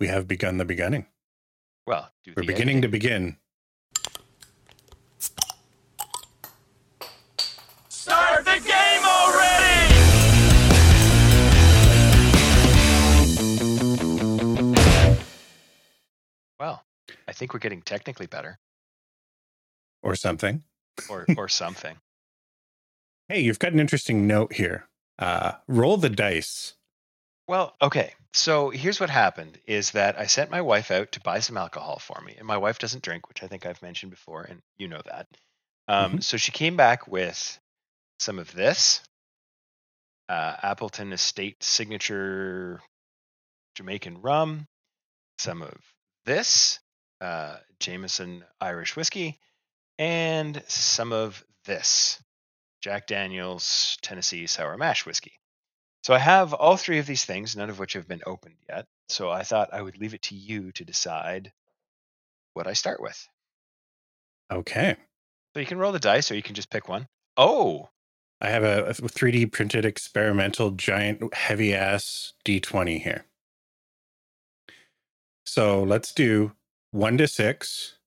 we have begun the beginning. Well, do We're the beginning to begin. Start the game already! Well, I think we're getting technically better, or something. or or something. Hey, you've got an interesting note here. Uh, roll the dice. Well, okay. So here's what happened: is that I sent my wife out to buy some alcohol for me, and my wife doesn't drink, which I think I've mentioned before, and you know that. Um, So she came back with some of this uh, Appleton Estate Signature Jamaican rum, some of this uh, Jameson Irish whiskey, and some of this Jack Daniels Tennessee Sour Mash whiskey. So I have all three of these things, none of which have been opened yet. So I thought I would leave it to you to decide what I start with. Okay. So you can roll the dice or you can just pick one. Oh, I have a, a 3D printed experimental giant heavy ass D20 here. So let's do one to six,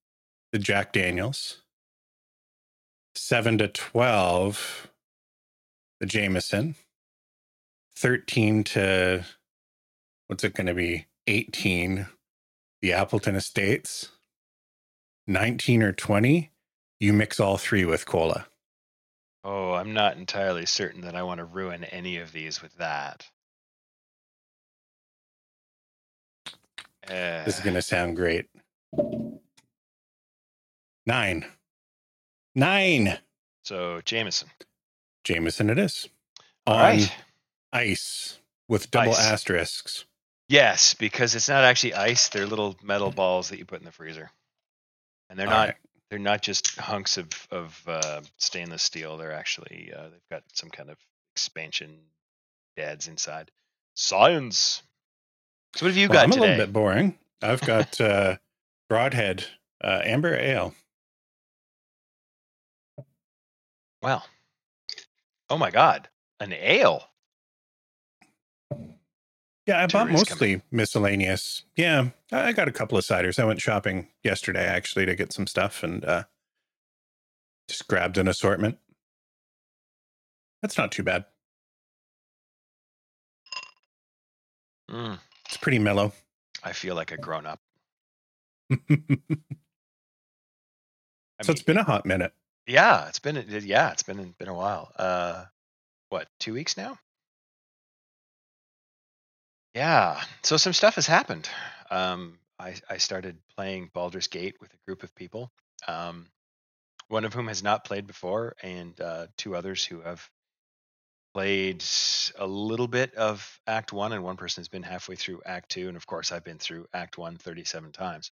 the Jack Daniels, seven to 12, the Jameson, 13 to what's it going to be? 18, the Appleton Estates, 19 or 20, you mix all three with cola. oh, I'm not entirely certain that I want to ruin any of these with that. Uh, This is going to sound great. Nine. Nine. so Jameson. Jameson it is. All right. Ice with double Ice. asterisks. Yes, because it's not actually ice; they're little metal balls that you put in the freezer, and they're All not right. they're not just hunks of of uh, stainless steel. They're actually uh, they've got some kind of expansion dads inside. Science. So what have you Well, got I'm a little bit boring. I've got uh, Broadhead uh, Amber Ale. Wow. Oh my God, an ale. Yeah, I bought mostly miscellaneous. Yeah, I got a couple of ciders. I went shopping yesterday actually to get some stuff and uh, just grabbed an assortment. That's not too bad. Mm, It's pretty mellow. I feel like a grown up. so it's been a hot minute. yeah, it's been yeah, it's been been a while. Uh, what two weeks now? Yeah, so some stuff has happened. Um, I I started playing Baldur's Gate with a group of people. Um, one of whom has not played before, and uh, two others who have played a little bit of Act One, and one person has been halfway through Act Two, and of course I've been through Act One 37 times.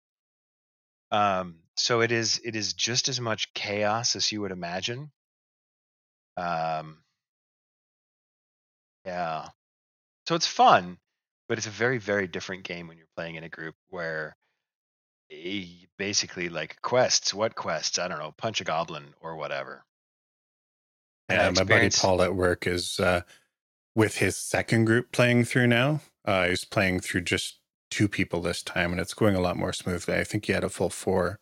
Um, so it is it is just as much chaos as you would imagine. Um, yeah, so it's fun, but it's a very very different game when you're playing in a group where eh, basically like quests. What quests? I don't know. Punch a goblin or whatever. And Yeah, my buddy Paul at work is uh, with his second group playing through now. Uh, he's playing through just two people this time, and it's going a lot more smoothly. I think he had a full four.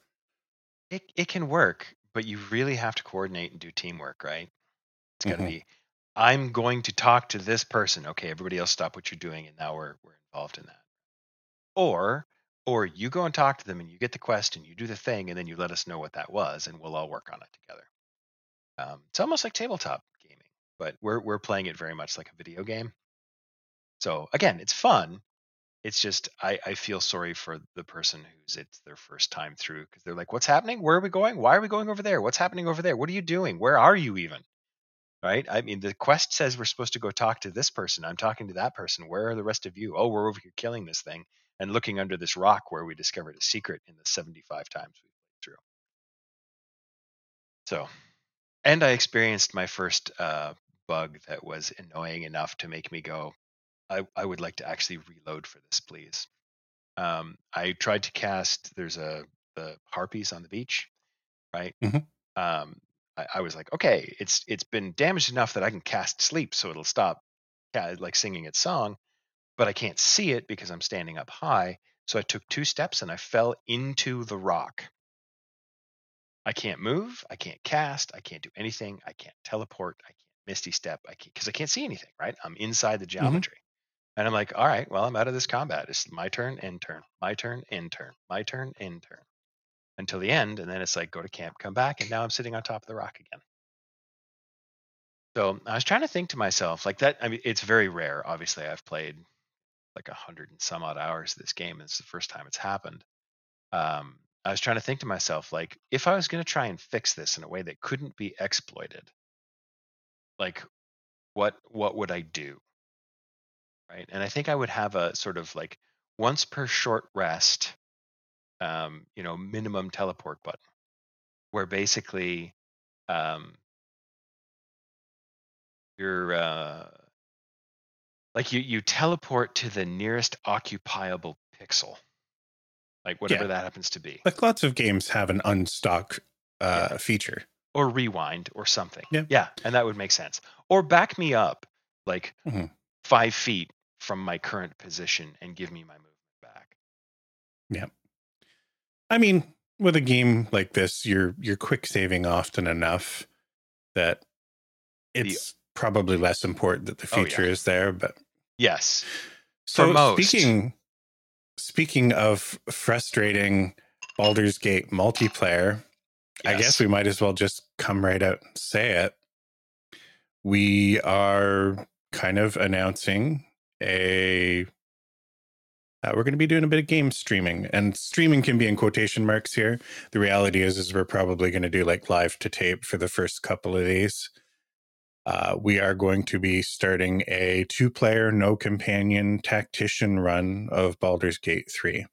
It it can work, but you really have to coordinate and do teamwork, right? It's got to Mhm. be. I'm going to talk to this person. Okay, everybody else, stop what you're doing, and now we're we're involved in that. Or or you go and talk to them, and you get the quest, and you do the thing, and then you let us know what that was, and we'll all work on it together. Um, it's almost like tabletop gaming, but we're we're playing it very much like a video game. So again, it's fun. It's just I, I feel sorry for the person who's it's their first time through because they're like, what's happening? Where are we going? Why are we going over there? What's happening over there? What are you doing? Where are you even? Right? I mean, the quest says we're supposed to go talk to this person. I'm talking to that person. Where are the rest of you? Oh, we're over here killing this thing and looking under this rock where we discovered a secret in the 75 times we played through. So, and I experienced my first uh, bug that was annoying enough to make me go, I, I would like to actually reload for this, please. Um, I tried to cast. There's a the harpies on the beach, right? Mhm. Um, I, I was like, okay, it's it's been damaged enough that I can cast sleep, so it'll stop, like singing its song, but I can't see it because I'm standing up high. So I took two steps and I fell into the rock. I can't move. I can't cast. I can't do anything. I can't teleport. I can't misty step. I can't because I can't see anything. Right? I'm inside the mm-hmm. geometry, and I'm like, all right, well, I'm out of this combat. It's my turn, end turn, my turn, end turn, my turn, end turn, until the end, and then it's like go to camp, come back, and now I'm sitting on top of the rock again. So I was trying to think to myself, like that. I mean, it's very rare. Obviously, I've played like a hundred and some odd hours of this game. And it's the first time it's happened. Um, I was trying to think to myself, like, if I was going to try and fix this in a way that couldn't be exploited, like, what what would I do? Right, and I think I would have a sort of like once per short rest, um, you know, minimum teleport button, where basically, um, you're uh, like you you teleport to the nearest occupiable pixel like whatever Yeah. that happens to be Like lots of games have an unstuck uh, feature. or rewind or something Yeah. yeah and that would make sense or back me up like Mhm. five feet from my current position and give me my movement back I mean, with a game like this, you're you're quick saving often enough that it's probably less important that the Oh, yeah. is there. But yes so most. speaking speaking of frustrating Baldur's Gate multiplayer, I guess we might as well just come right out and say it. We are kind of announcing a. Uh, we're going to be doing a bit of game streaming, and streaming can be in quotation marks here. The reality is, is we're probably going to do like live to tape for the first couple of days. Uh, we are going to be starting a two-player, no companion tactician run of Baldur's Gate Three.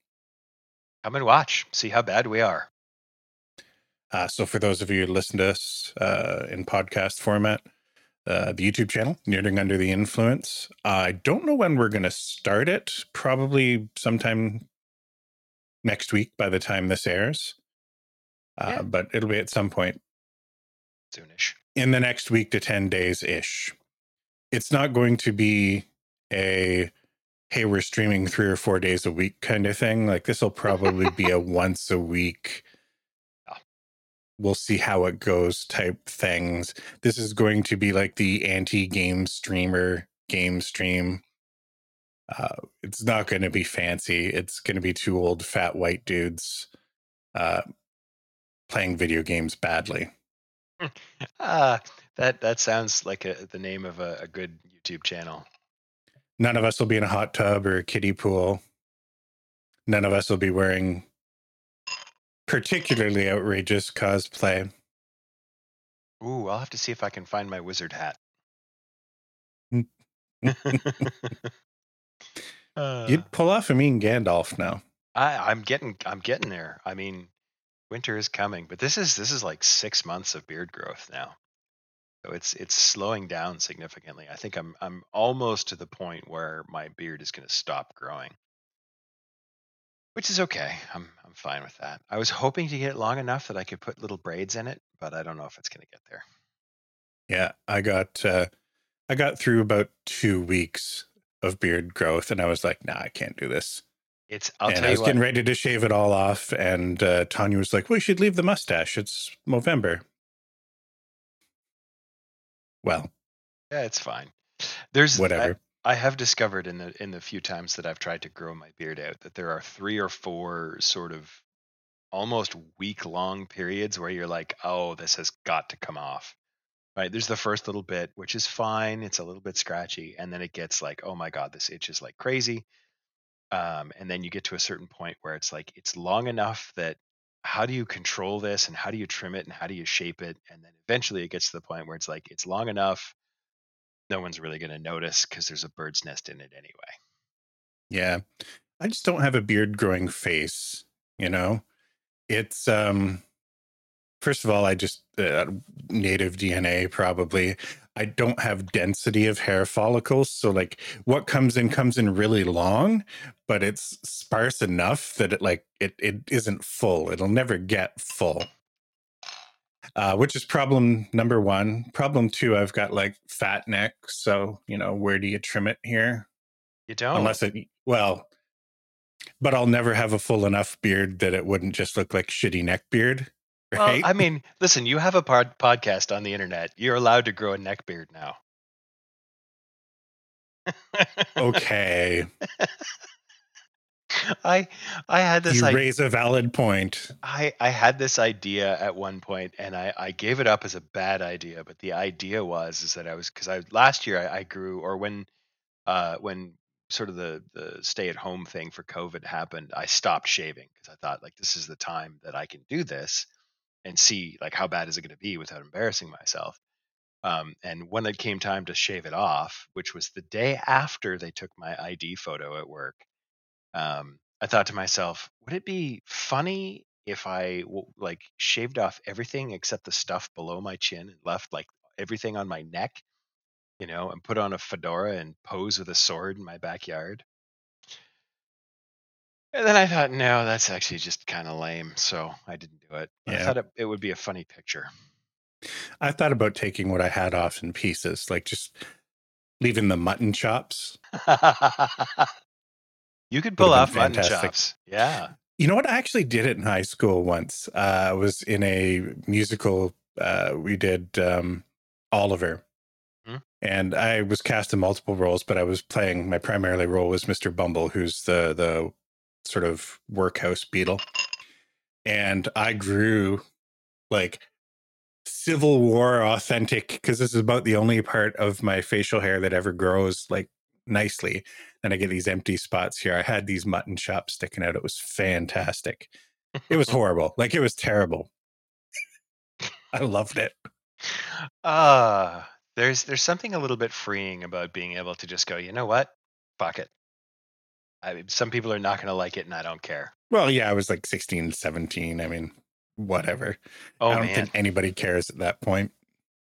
come and watch see how bad we are Uh, so, for those of you who listen to us uh, in podcast format, uh, the YouTube channel, Nerding Under the Influence. I don't know when we're going to start it. Probably sometime next week by the time this airs. Uh, Yeah. But it'll be at some point soonish in the next week to 10 days ish. It's not going to be a, hey, we're streaming three or four days a week kind of thing. Like this will probably be a once a week. We'll see how it goes type things. This is going to be like the anti game streamer game stream. Uh, it's not going to be fancy. It's going to be two old fat white dudes uh, playing video games badly. ah that that sounds like a, the name of a, a good youtube channel None of us will be in a hot tub or a kiddie pool. None of us will be wearing particularly outrageous cosplay. ooh i'll have to see if i can find my wizard hat Uh, You'd pull off a mean Gandalf now. I, I'm getting I'm getting there. I mean, winter is coming, but this is this is like six months of beard growth now. So it's it's slowing down significantly. I think I'm I'm almost to the point where my beard is going to stop growing, which is okay. I'm I'm fine with that. I was hoping to get it long enough that I could put little braids in it, but I don't know if it's going to get there. Yeah, I got uh I got through about two weeks of beard growth and I was like, nah, I can't do this. It's I'll and tell I you was what. getting ready to shave it all off, and uh, Tanya was like, "We should leave the mustache. It's Movember." Well, Yeah, it's fine. There's whatever. I have discovered in the in the few times that I've tried to grow my beard out that there are three or four sort of almost week long periods where you're like, oh, this has got to come off. Right? There's the first little bit, which is fine. It's a little bit scratchy, and then it gets like, oh my god, this itches like crazy. Um, and then you get to a certain point where it's like it's long enough that how do you control this and how do you trim it and how do you shape it? And then eventually it gets to the point where it's like it's long enough no one's really going to notice because there's a bird's nest in it anyway. Yeah. I just don't have a beard growing face, you know? It's um first of all, I just uh, native DNA probably. I don't have density of hair follicles, so like what comes in comes in really long, but it's sparse enough that it like it it isn't full. It'll never get full. Uh, which is problem number one. Problem two, I've got like fat neck, so you know where do you trim it here? You don't. unless it well But I'll never have a full enough beard that it wouldn't just look like shitty neck beard. Well, Right? I mean, listen, you have a pod- podcast on the internet. You're allowed to grow a neck beard now. okay. I I had this you raise a valid point. I I had this idea at one point and I I gave it up as a bad idea, but the idea was is that I was because I last year I, I grew or when uh when sort of the the stay at home thing for COVID happened, I stopped shaving because I thought like this is the time that I can do this and see like how bad is it going to be without embarrassing myself. Um, and when it came time to shave it off, which was the day after they took my ID photo at work, um, I thought to myself, would it be funny if I w- like shaved off everything except the stuff below my chin and left like everything on my neck, you know, and put on a fedora and pose with a sword in my backyard? And then I thought, no, that's actually just kind of lame, so I didn't do it. But I thought it, it would be a funny picture. I thought about taking what I had off in pieces, like just leaving the mutton chops. you could pull off been mutton chops. Yeah. You know what? I actually did it in high school once. Uh, I was in a musical. Uh, we did um, Oliver, Hmm. and I was cast in multiple roles, but I was playing my primarily role was Mr. Bumble, who's the the sort of workhouse beadle, and I grew like Civil War authentic because this is about the only part of my facial hair that ever grows like nicely and I get these empty spots here. I had these mutton chops sticking out. It was fantastic. It was horrible. Like it was terrible. I loved it. Uh there's there's something a little bit freeing about being able to just go, you know what? Fuck it. I mean, some people are not going to like it, and I don't care. Well, yeah, I was like 16, 17. I mean, whatever. Oh I don't man, think anybody cares at that point.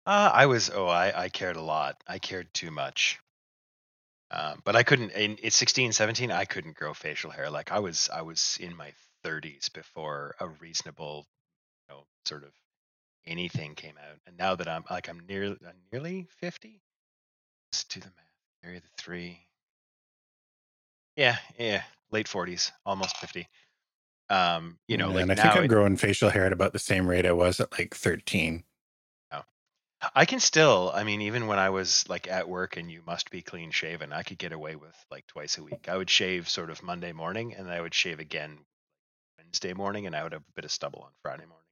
uh, I was. Oh, I I cared a lot. I cared too much. Um, but I couldn't. In, in 16, 17, I couldn't grow facial hair. Like I was, I was in my 30s before a reasonable, you know, sort of anything came out. And now that I'm like I'm nearly I'm nearly 50. Let's do the math. Carry the three. Yeah, yeah, late 40s, almost 50. Um, you know, Yeah, like and I think I'm it- growing facial hair at about the same rate I was at like 13. I can still, I mean, even when I was like at work and you must be clean shaven, I could get away with like twice a week. I would shave sort of Monday morning and I would shave again Wednesday morning and I would have a bit of stubble on Friday morning.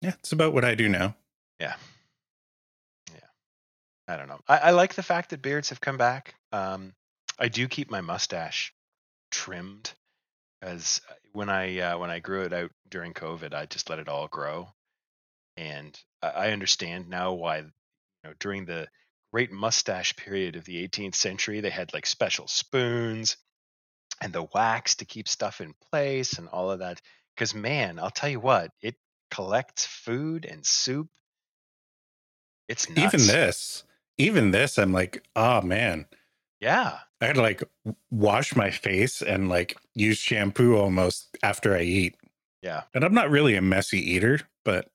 Yeah, it's about what I do now. Yeah. Yeah. I don't know. I, I like the fact that beards have come back. Um, I do keep my mustache trimmed because when I uh, when I grew it out during COVID, I just let it all grow, and I, I understand now why. You know, during the great mustache period of the 18th century, they had like special spoons and the wax to keep stuff in place and all of that. Because man, I'll tell you what, it collects food and soup. It's nuts. Even this, even this, I'm like, oh man. Yeah. I had to like wash my face and like use shampoo almost after I eat. Yeah. And I'm not really a messy eater, but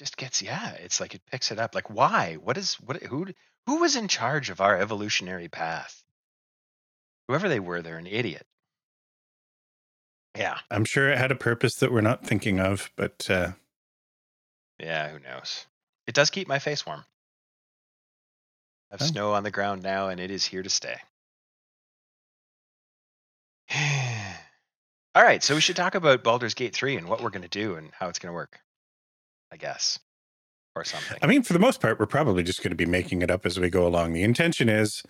Just gets yeah. It's like it picks it up. Like why? What is what? Who who was in charge of our evolutionary path? Whoever they were, they're an idiot. Yeah. I'm sure it had a purpose that we're not thinking of. But uh, Yeah. Who knows? It does keep my face warm. I have Oh. snow on the ground now, and it is here to stay. All right, so we should talk about Baldur's Gate 3 and what we're going to do and how it's going to work. I guess. Or something. I mean, for the most part, we're probably just going to be making it up as we go along. The intention is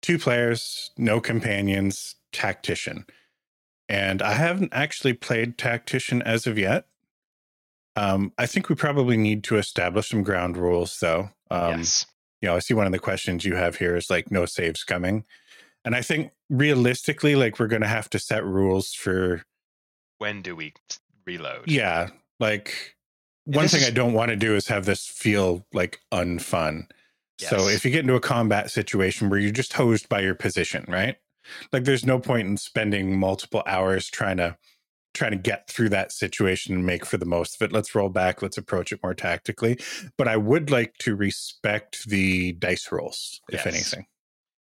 two players, no companions, tactician. And I haven't actually played tactician as of yet. Um, I think we probably need to establish some ground rules, though. Um, yes. you know, I see one of the questions you have here is like no saves coming. And I think realistically, like we're going to have to set rules for, When do we reload? yeah, like one thing is- I don't want to do is have this feel like unfun. So if you get into a combat situation where you're just hosed by your position, right? Like there's no point in spending multiple hours trying to trying to get through that situation and make for the most of it. Let's roll back, let's approach it more tactically. But I would like to respect the dice rolls, if Yes. anything.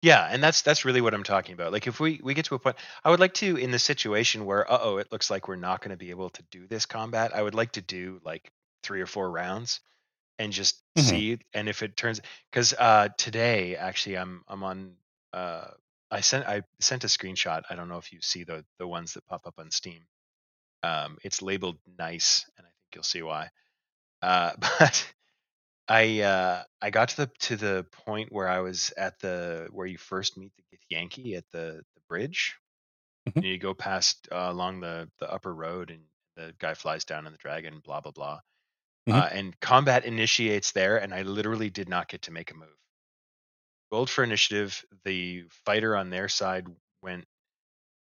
Yeah, and that's that's really what I'm talking about. Like if we we get to a point, I would like to in the situation where uh oh, it looks like we're not going to be able to do this combat. I would like to do like three or four rounds and just Mhm. see. And if it turns, because uh, today actually I'm I'm on. Uh, I sent I sent a screenshot. I don't know if you see the the ones that pop up on Steam. Um, it's labeled nice, and I think you'll see why. Uh, but I uh, I got to the to the point where I was at the where you first meet the Githyanki at the the bridge. Mhm. And you go past uh, along the the upper road, and the guy flies down on the dragon. Blah blah blah. Mhm. Uh, and combat initiates there, and I literally did not get to make a move. Rolled for initiative. The fighter on their side went.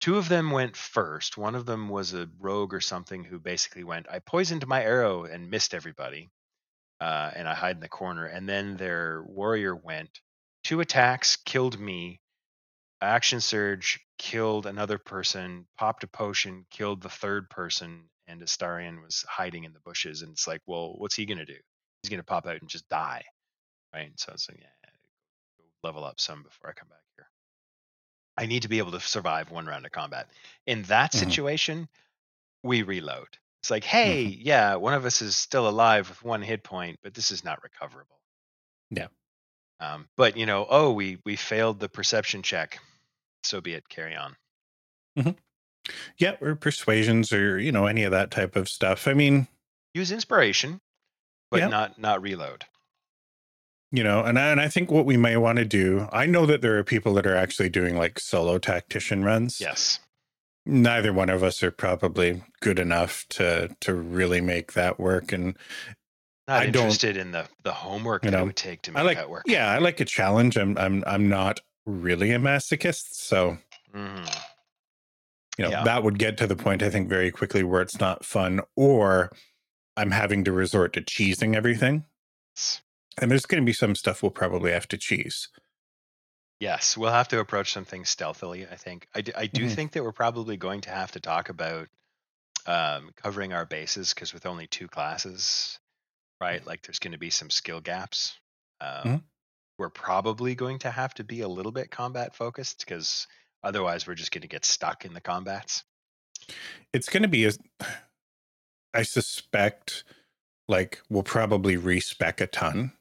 Two of them went first. One of them was a rogue or something who basically went, I poisoned my arrow and missed everybody. Uh, and I hide in the corner. And then their warrior went, two attacks, killed me. Action surge, killed another person, popped a potion, killed the third person, and Astarion was hiding in the bushes. And it's like, well, what's he going to do? He's going to pop out and just die. Right. So it's like, yeah, level up some before I come back here. I need to be able to survive one round of combat. In that Mhm. situation, we reload. It's like, hey, yeah, one of us is still alive with one hit point, but this is not recoverable. Yeah. Um, but you know, oh, we we failed the perception check. So be it. Carry on. Yeah, or persuasions or, you know, any of that type of stuff. I mean, Use inspiration, but Yeah. not not reload. you know, and I, and I think what we may want to do, I know that there are people that are actually doing like solo tactician runs. Yes. Neither one of us are probably good enough to to really make that work. And Not I don't- interested in the the homework You that it would take to I make like, that work. yeah, I like a challenge. I'm I'm I'm not really a masochist, so Mhm. You know Yeah. that would get to the point I think very quickly where it's not fun, or I'm having to resort to cheesing everything. And there's going to be some stuff we'll probably have to cheese. Yes, we'll have to approach some things stealthily. I think. I do, I do Mhm. think that we're probably going to have to talk about um, covering our bases because with only two classes, right? Like there's going to be some skill gaps. Um, Mhm. We're probably going to have to be a little bit combat focused because otherwise we're just going to get stuck in the combats. It's going to be a. I suspect like we'll probably respec a ton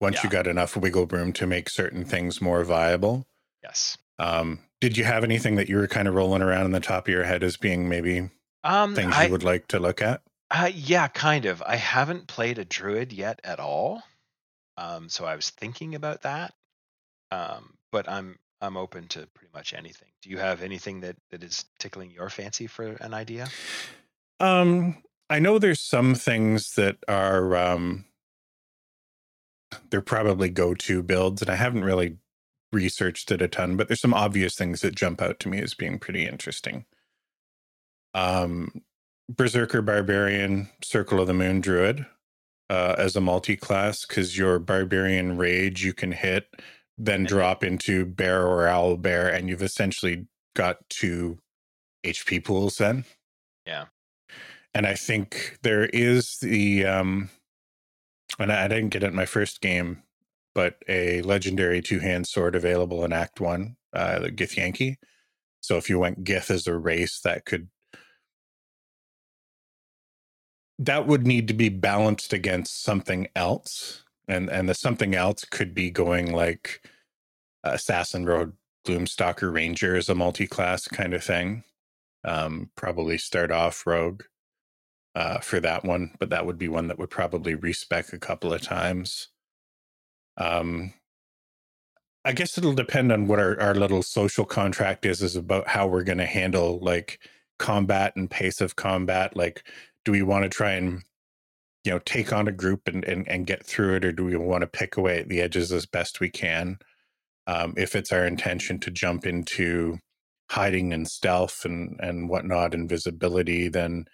once you got enough wiggle room to make certain things more viable. Yes. Um, did you have anything that you were kind of rolling around in the top of your head as being maybe Um, things I, you would like to look at? Uh, yeah, kind of. I haven't played a druid yet at all, um, so I was thinking about that. Um, but I'm I'm open to pretty much anything. Do you have anything that that is tickling your fancy for an idea? Um, I know there's some things that are um they're probably go-to builds, and I haven't really researched it a ton, but there's some obvious things that jump out to me as being pretty interesting. Um Berserker Barbarian Circle of the Moon Druid uh as a multi-class, because your barbarian rage you can hit, then drop into bear or owl bear, and you've essentially got two HP pools then Yeah. and I think there is the um and I didn't get it in my first game, but a legendary two hand sword available in Act One, uh the Githyanki. So if you went Gith as a race, that could that would need to be balanced against something else. And and the something else could be going like Assassin Rogue Gloomstalker Ranger as a multi-class kind of thing. Um, probably start off rogue uh, for that one, but that would be one that would probably respec a couple of times. Um, I guess it'll depend on what our, our little social contract is, is about how we're going to handle like combat and pace of combat. Like, do we want to try and, you know, take on a group and, and, and get through it, or do we want to pick away at the edges as best we can? Um, if it's our intention to jump into hiding and stealth and, and whatnot, invisibility, then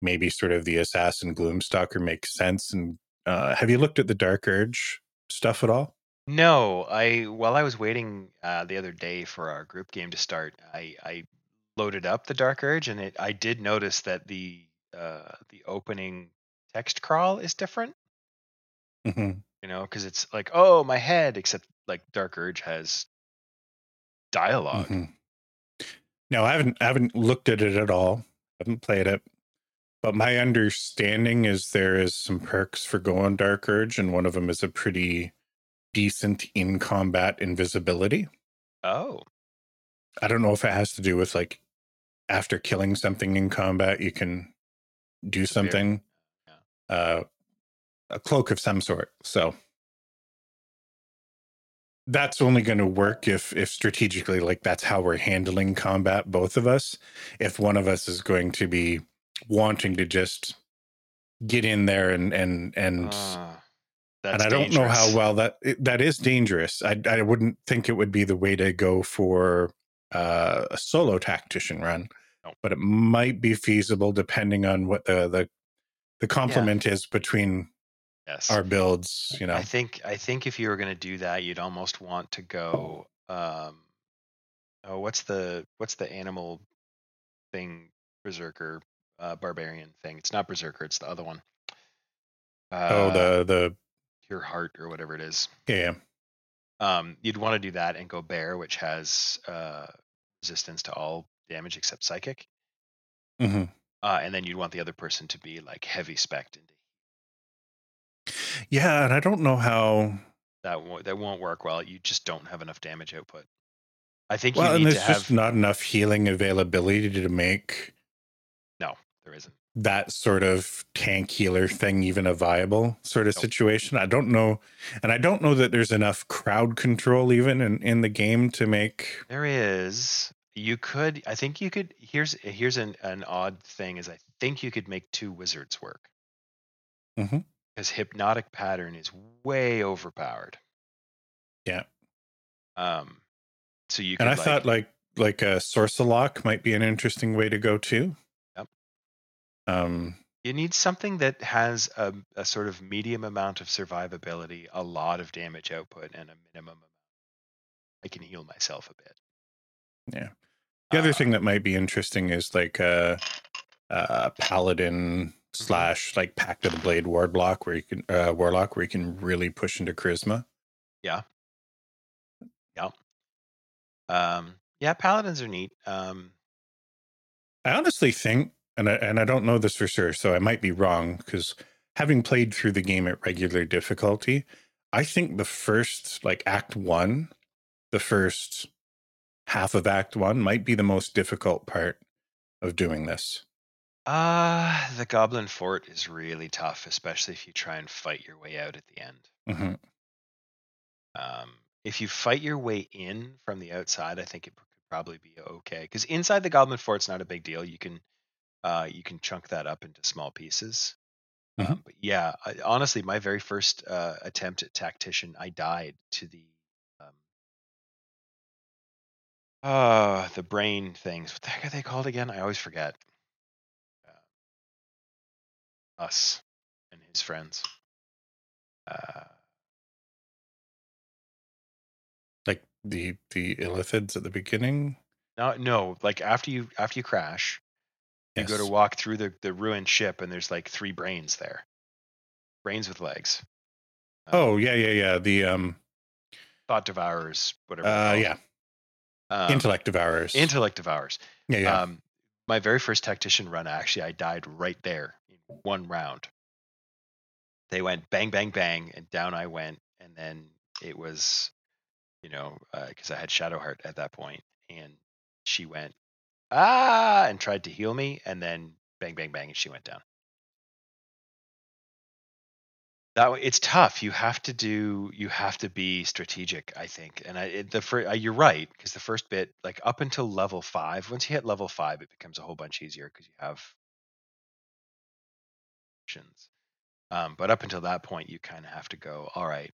maybe sort of the assassin gloomstalker makes sense and uh have you looked at the dark urge stuff at all No, I while I was waiting uh, the other day for our group game to start, I, I loaded up the Dark Urge, and it I did notice that the uh, the opening text crawl is different. Mhm. You know, because it's like, oh, my head, except like Dark Urge has dialog Mhm. No, I haven't I haven't looked at it at all. I haven't played it. But my understanding is there is some perks for going Dark Urge, and one of them is a pretty decent in combat invisibility. oh I don't know if it has to do with like after killing something in combat, you can do something. Uh, a cloak of some sort. So that's only going to work if if strategically like that's how we're handling combat both of us if one of us is going to be wanting to just get in there and and and Ah, and I don't know how well that that is dangerous. I I wouldn't think it would be the way to go for uh, a solo tactician run, No. but it might be feasible depending on what the the the complement is between yes our builds. You know, I think I think if you were going to do that, you'd almost want to go. Um, oh, what's the what's the animal thing? Berserker, uh, barbarian thing. It's not berserker. It's the other one. Uh, oh the the pure heart or whatever it is. yeah Um, you'd want to do that and go bear, which has uh, resistance to all damage except psychic. hmm Uh, and then you'd want the other person to be like heavy spec into yeah, and I don't know how. that won't that won't work well. You just don't have enough damage output. I think Well, you and there's to just have not enough healing availability to make no, there isn't. that sort of tank healer thing even a viable sort of Nope. situation. I don't know, and I don't know that there's enough crowd control even in, in the game to make. There is. You could. I think you could. Here's here's an an odd thing is I think you could make two wizards work. Mhm. Because hypnotic pattern is way overpowered. Yeah. Um. So you could. And I like, thought like like a Sorcelock might be an interesting way to go too. Yep. Um. you need something that has a, a sort of medium amount of survivability, a lot of damage output, and a minimum amount. I can heal myself a bit. Yeah. The other Uh, thing that might be interesting is like a, a paladin Mm-hmm. slash like Pact of the Blade ward block where you can uh, warlock where you can really push into charisma. Yeah. Yeah. Um. Yeah, paladins are neat. Um. I honestly think, and I, and I don't know this for sure, so I might be wrong because having played through the game at regular difficulty, I think the first like Act One, the first half of Act One might be the most difficult part of doing this. Uh, the Goblin Fort is really tough, especially if you try and fight your way out at the end. hmm Um, if you fight your way in from the outside, I think it could probably be okay. Because inside the Goblin Fort's not a big deal. You can, uh, you can chunk that up into small pieces. Mhm. Um, but yeah, I, honestly, my very first uh, attempt at tactician, I died to the, uh, the brain things. What the heck are they called again? I always forget. Uh, us and his friends. Uh, Like the the illithids at the beginning. No, no. Like after you after you crash, you go to walk through the the ruined ship, and there's like three brains there, brains with legs. Um, Oh yeah, yeah, yeah. The um, thought devourers, whatever. uh, yeah, Um, intellect devourers. intellect devourers. yeah, yeah. Um, my very first tactician run, actually, I died right there in one round. They went bang, bang, bang, and down I went, and then it was, you know, because I had Shadowheart at that point, and she went ah and tried to heal me, and then bang, bang, bang, and she went down. That it's tough. You have to do. You have to be strategic. I think, and I it, the first. You're right because the first bit, like up until level five, once you hit level five, it becomes a whole bunch easier because you have options. Um, but up until that point, you kind of have to go. All right,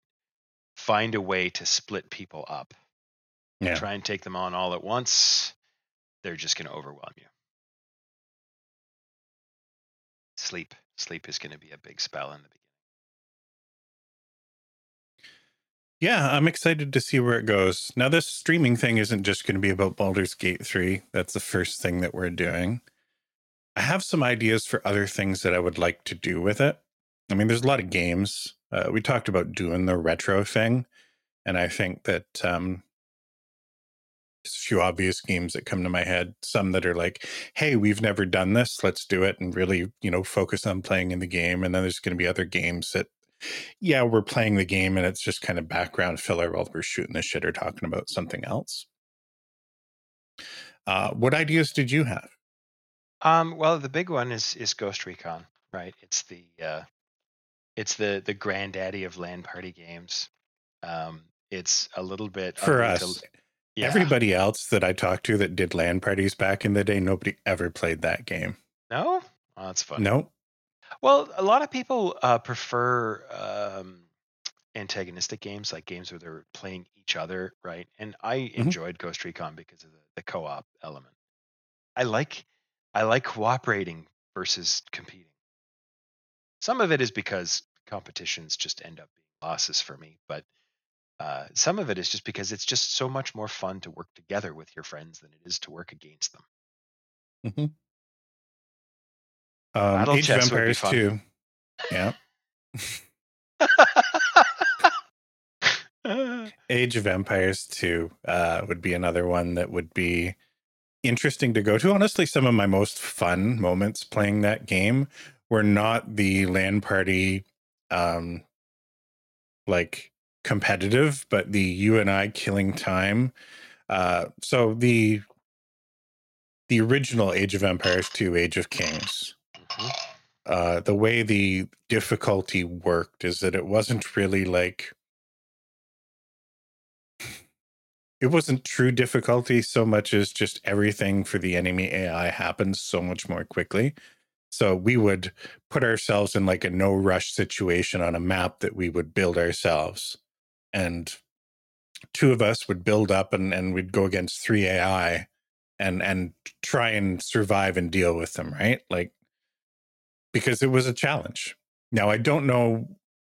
find a way to split people up. yeah. Try and take them on all at once. They're just going to overwhelm you. Sleep. Sleep is going to be a big spell in the beginning. Yeah, I'm excited to see where it goes. Now, this streaming thing isn't just going to be about Baldur's Gate 3. That's the first thing that we're doing. I have some ideas for other things that I would like to do with it. I mean, there's a lot of games. Uh, we talked about doing the retro thing. And I think that um, Just a few obvious games that come to my head. Some that are like, hey, we've never done this. Let's do it and really, you know, focus on playing in the game. And then there's going to be other games that, yeah, we're playing the game and it's just kind of background filler while we're shooting the shit or talking about something else. Uh, what ideas did you have? Um, well, the big one is is Ghost Recon, right? It's the uh, it's the the granddaddy of LAN party games. Um, it's a little bit For ugly to- us, yeah. everybody else that I talked to that did LAN parties back in the day, nobody ever played that game. No, oh, that's funny. No, Well, a lot of people uh, prefer um, antagonistic games, like games where they're playing each other, right? And I enjoyed Ghost Recon because of the, the co-op element. I like I like cooperating versus competing. Some of it is because competitions just end up being losses for me, but uh, some of it is just because it's just so much more fun to work together with your friends than it is to work against them. Um, Battle Age of chess would be Empires. 2. Yeah. Age of Empires 2 uh, would be another one that would be interesting to go to. Honestly, some of my most fun moments playing that game were not the LAN party, um, like competitive, but the you and I killing time. Uh, so the the original Age of Empires 2, Age of Kings. Uh, the way the difficulty worked is that it wasn't really like it wasn't true difficulty so much as just everything for the enemy AI happens so much more quickly. So we would put ourselves in like a no rush situation on a map that we would build ourselves. And two of us would build up and, and we'd go against three AI and and try and survive and deal with them, right? Like because it was a challenge. Now I don't know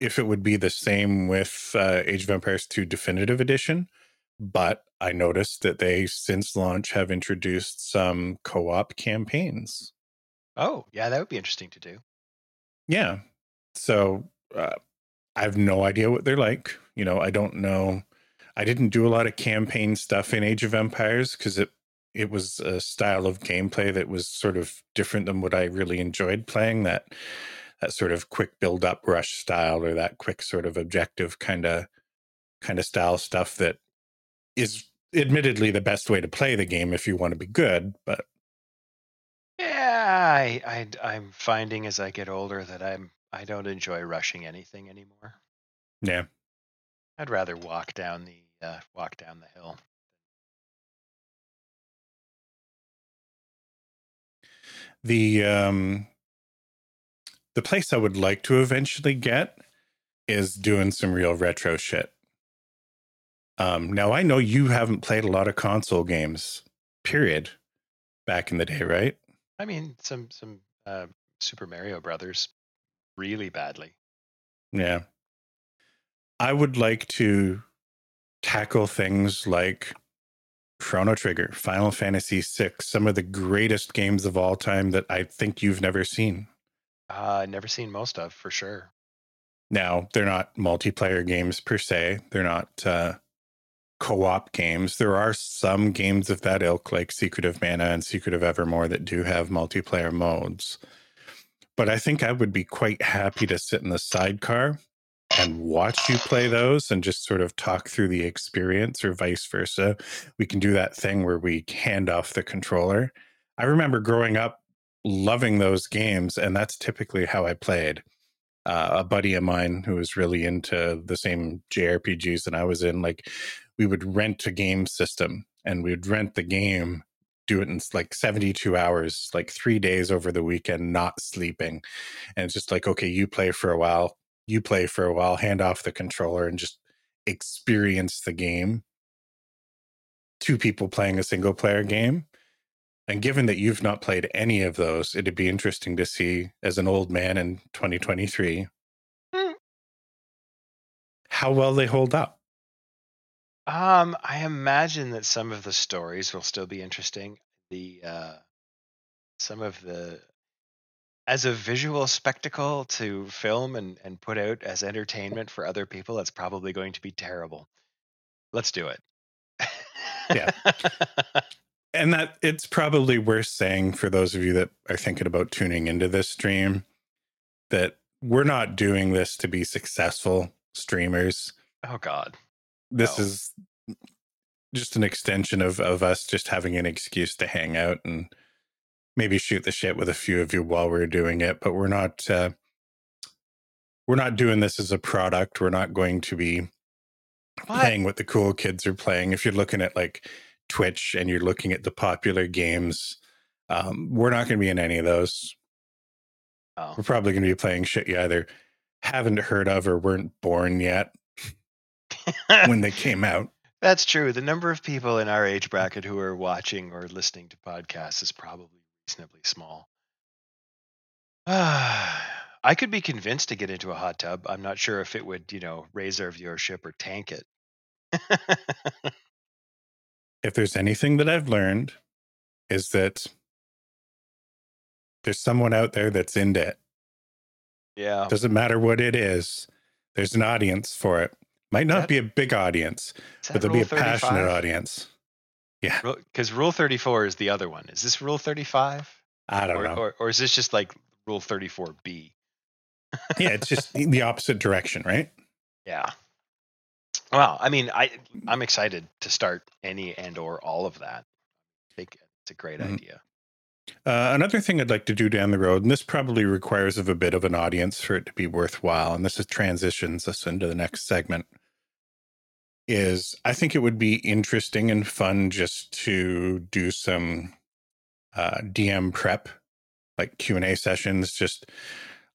if it would be the same with uh, Age of Empires 2 Definitive Edition, but I noticed that they since launch have introduced some co-op campaigns. Oh, yeah, that would be interesting to do. Yeah. So uh, I have no idea what they're like. You know, I don't know. I didn't do a lot of campaign stuff in Age of Empires because it it was a style of gameplay that was sort of different than what I really enjoyed playing. That that sort of quick build up rush style or that quick sort of objective kind of kind of style stuff that is admittedly the best way to play the game if you want to be good. But Yeah, I, I I'm finding as I get older that I'm I don't enjoy rushing anything anymore. yeah, I'd rather walk down the uh, walk down the hill. The um the place I would like to eventually get is doing some real retro shit. Um now I know you haven't played a lot of console games, period, back in the day, right? I mean, some some uh, Super Mario Brothers really badly. Yeah. I would like to tackle things like Chrono Trigger, Final Fantasy VI, some of the greatest games of all time that I think you've never seen. Uh, never seen most of for sure. Now, they're not multiplayer games per se. They're not uh, co-op games. There are some games of that ilk, like Secret of Mana and Secret of Evermore, that do have multiplayer modes. But I think I would be quite happy to sit in the sidecar and watch you play those and just sort of talk through the experience or vice versa. We can do that thing where we hand off the controller. I remember growing up loving those games, and that's typically how I played uh, a buddy of mine who was really into the same JRPGs that I was in, like we would rent a game system and we would rent the game, do it in like 72 hours, like three days over the weekend, not sleeping. And it's just like, okay, you play for a while, you play for a while, hand off the controller and just experience the game. Two people playing a single player game. And given that you've not played any of those, it'd be interesting to see as an old man in 2023 Hmm. how well they hold up. Um, I imagine that some of the stories will still be interesting. The uh, some of the as a visual spectacle to film and, and put out as entertainment for other people, it's probably going to be terrible. Let's do it. Yeah. and that it's probably worth saying for those of you that are thinking about tuning into this stream that we're not doing this to be successful streamers. oh God. This No. is just an extension of of us just having an excuse to hang out and maybe shoot the shit with a few of you while we're doing it. But we're not uh, we're not doing this as a product. We're not going to be What? playing what the cool kids are playing. If you're looking at like Twitch and you're looking at the popular games, um, we're not going to be in any of those. Oh. We're probably going to be playing shit you either haven't heard of or weren't born yet when they came out. That's true. The number of people in our age bracket who are watching or listening to podcasts is probably reasonably small. I could be convinced to get into a hot tub. I'm not sure if it would, you know, raise our viewership or tank it. If there's anything that I've learned, is that there's someone out there that's into it. yeah. Doesn't matter what it is, there's an audience for it. Might not That- be a big audience, but there'll be a Rule passionate 35? Audience. Because Rule 34 is the other one. Is this Rule 35? I don't Or, know. or, or is this just like Rule 34B? yeah, it's just the opposite direction, right? Yeah. Well, I mean, I I'm excited to start any and or all of that. I think it's a great Mhm. idea. Uh, another thing I'd like to do down the road, and this probably requires of a bit of an audience for it to be worthwhile, and this is transitions us into the next segment. Is I think it would be interesting and fun just to do some uh, DM prep, like Q and A sessions. Just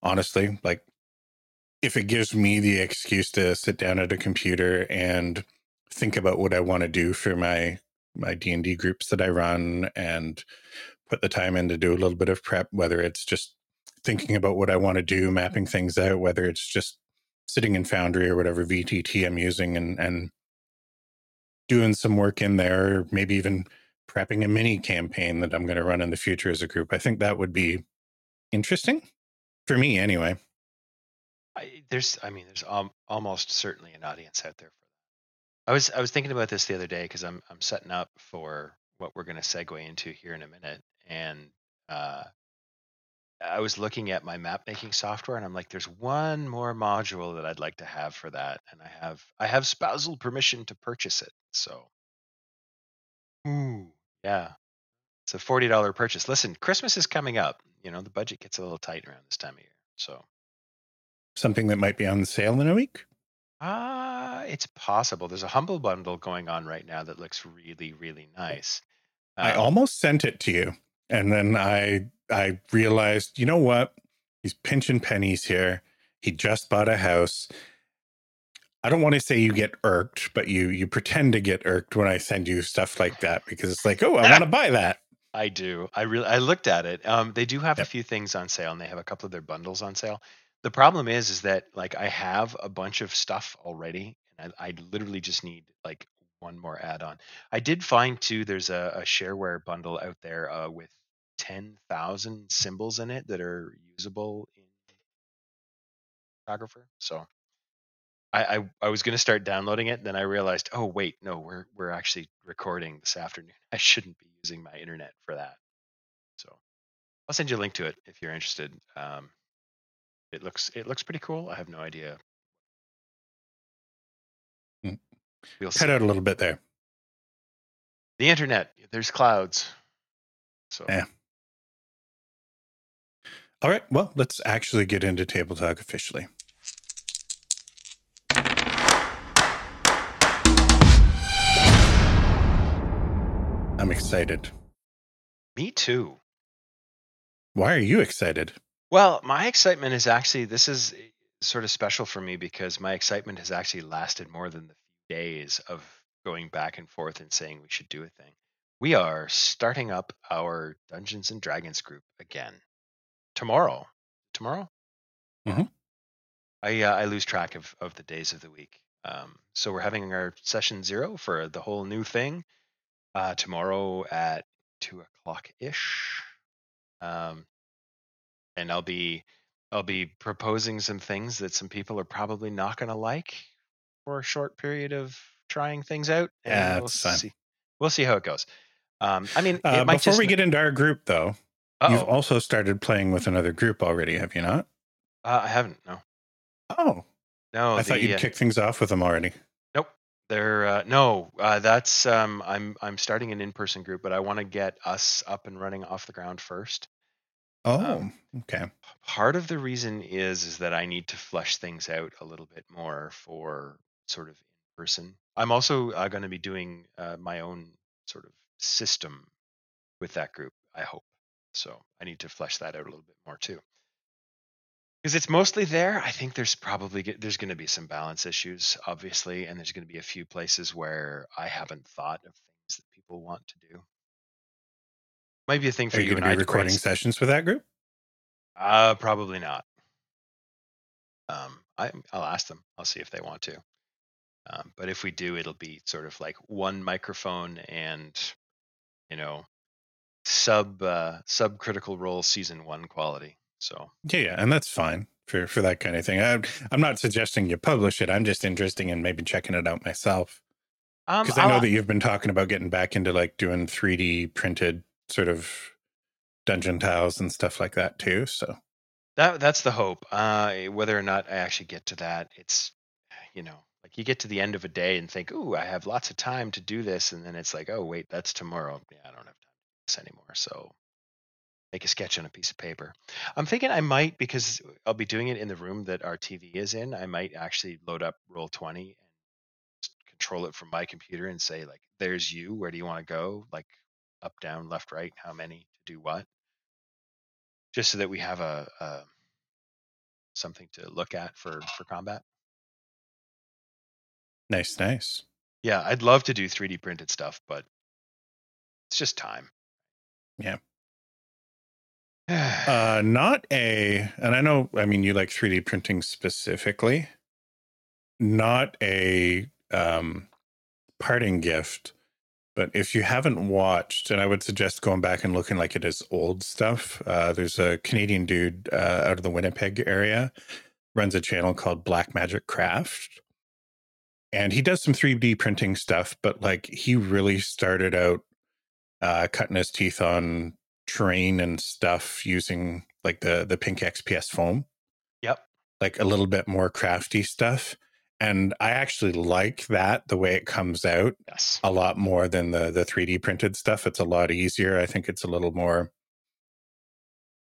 honestly, like if it gives me the excuse to sit down at a computer and think about what I want to do for my my D and D groups that I run and put the time in to do a little bit of prep, whether it's just thinking about what I want to do, mapping things out, whether it's just sitting in Foundry or whatever VTT I'm using and and doing some work in there, maybe even prepping a mini campaign that I'm going to run in the future as a group. I think that would be interesting for me anyway. I, there's, I mean, there's um, almost certainly an audience out there for that. I was, I was thinking about this the other day because I'm, I'm setting up for what we're going to segue into here in a minute, and uh, I was looking at my map making software, and I'm like, there's one more module that I'd like to have for that, and I have, I have spousal permission to purchase it, so. Ooh, yeah, it's a forty dollar purchase. Listen, Christmas is coming up. You know, the budget gets a little tight around this time of year, so. Something that might be on sale in a week. Ah, it's possible. There's a humble bundle going on right now that looks really, really nice. I Um, almost sent it to you, and then I I realized, you know what? He's pinching pennies here. He just bought a house. I don't want to say you get irked, but you you pretend to get irked when I send you stuff like that because it's like, oh, I want to buy that. I do. I really I looked at it. Um, they do have Yep. a few things on sale, and they have a couple of their bundles on sale. The problem is, is that like I have a bunch of stuff already, and I, I literally just need like one more add-on. I did find too. There's a, a shareware bundle out there uh, with ten thousand symbols in it that are usable in Cartographer. So I I, I was going to start downloading it, then I realized, oh wait, no, we're we're actually recording this afternoon. I shouldn't be using my internet for that. So I'll send you a link to it if you're interested. Um, it looks it looks pretty cool. I have no idea. Mm. We'll see. Cut out a little bit there. The internet. There's clouds. So Yeah. All right. Well, let's actually get into table talk officially. I'm excited. me too. Why are you excited? Well, my excitement is actually this is sort of special for me because my excitement has actually lasted more than the few days of going back and forth and saying we should do a thing. We are starting up our Dungeons and Dragons group again tomorrow. Tomorrow? Mhm. I uh, I lose track of of the days of the week. Um, so we're having our session zero for the whole new thing uh, tomorrow at two o'clock ish. Um, and I'll be I'll be proposing some things that some people are probably not going to like for a short period of trying things out. And Yeah, we'll see. we'll see how it goes. Um, I mean, Uh, before just, we get into our group, though, Uh-oh. you've also started playing with another group already, have you not? uh, I haven't. No, Oh, no. I thought you'd uh, kick things off with them already. Nope. They're uh, no. Uh, that's um, I'm I'm starting an in-person group, but I want to get us up and running off the ground first. Oh, Um, okay. Part of the reason is is that I need to flesh things out a little bit more for sort of in person. I'm also uh, going to be doing uh, my own sort of system with that group. I hope so. I need to flesh that out a little bit more too. Because it's mostly there. I think there's probably there's going to be some balance issues, obviously, and there's going to be a few places where I haven't thought of things that people want to do. Might be a thing for Are you, you and I to be to recording sessions with that group? Uh, probably not. Um, I, I'll ask them. I'll see if they want to. Um, but if we do, it'll be sort of like one microphone and, you know, sub uh, sub critical role season one quality. So Yeah, yeah, and that's fine for for that kind of thing. I, I'm not suggesting you publish it. I'm just interested in maybe checking it out myself um, because I know I'll- that you've been talking about getting back into like doing 3D printed sort of dungeon tiles and stuff like that too. So That that's the hope. Uh, whether or not I actually get to that, it's you know, like you get to the end of a day and think, "Ooh, I have lots of time to do this," and then it's like, "Oh, wait, that's tomorrow. Yeah, I don't have anymore." So make a sketch on a piece of paper. I'm thinking I might because I'll be doing it in the room that our TV is in. I might actually load up Roll Twenty and just control it from my computer and say, like, "There's you. Where do you want to go? Like, up, down, left, right. How many to do what?" Just so that we have a, a something to look at for for combat. nice, nice. Yeah, I'd love to do 3D printed stuff, but it's just time. Yeah. uh, not a, and I know, I mean, you like 3D printing specifically, not a um, parting gift. But if you haven't watched, and I would suggest going back and looking like it is old stuff, uh, there's a Canadian dude uh, out of the Winnipeg area, runs a channel called Black Magic Craft. And he does some 3D printing stuff, but like he really started out uh, cutting his teeth on terrain and stuff using like the the pink XPS foam, yep. like a little bit more crafty stuff. And I actually like that the way it comes out Yes. a lot more than the the 3D printed stuff. It's a lot easier. I think it's a little more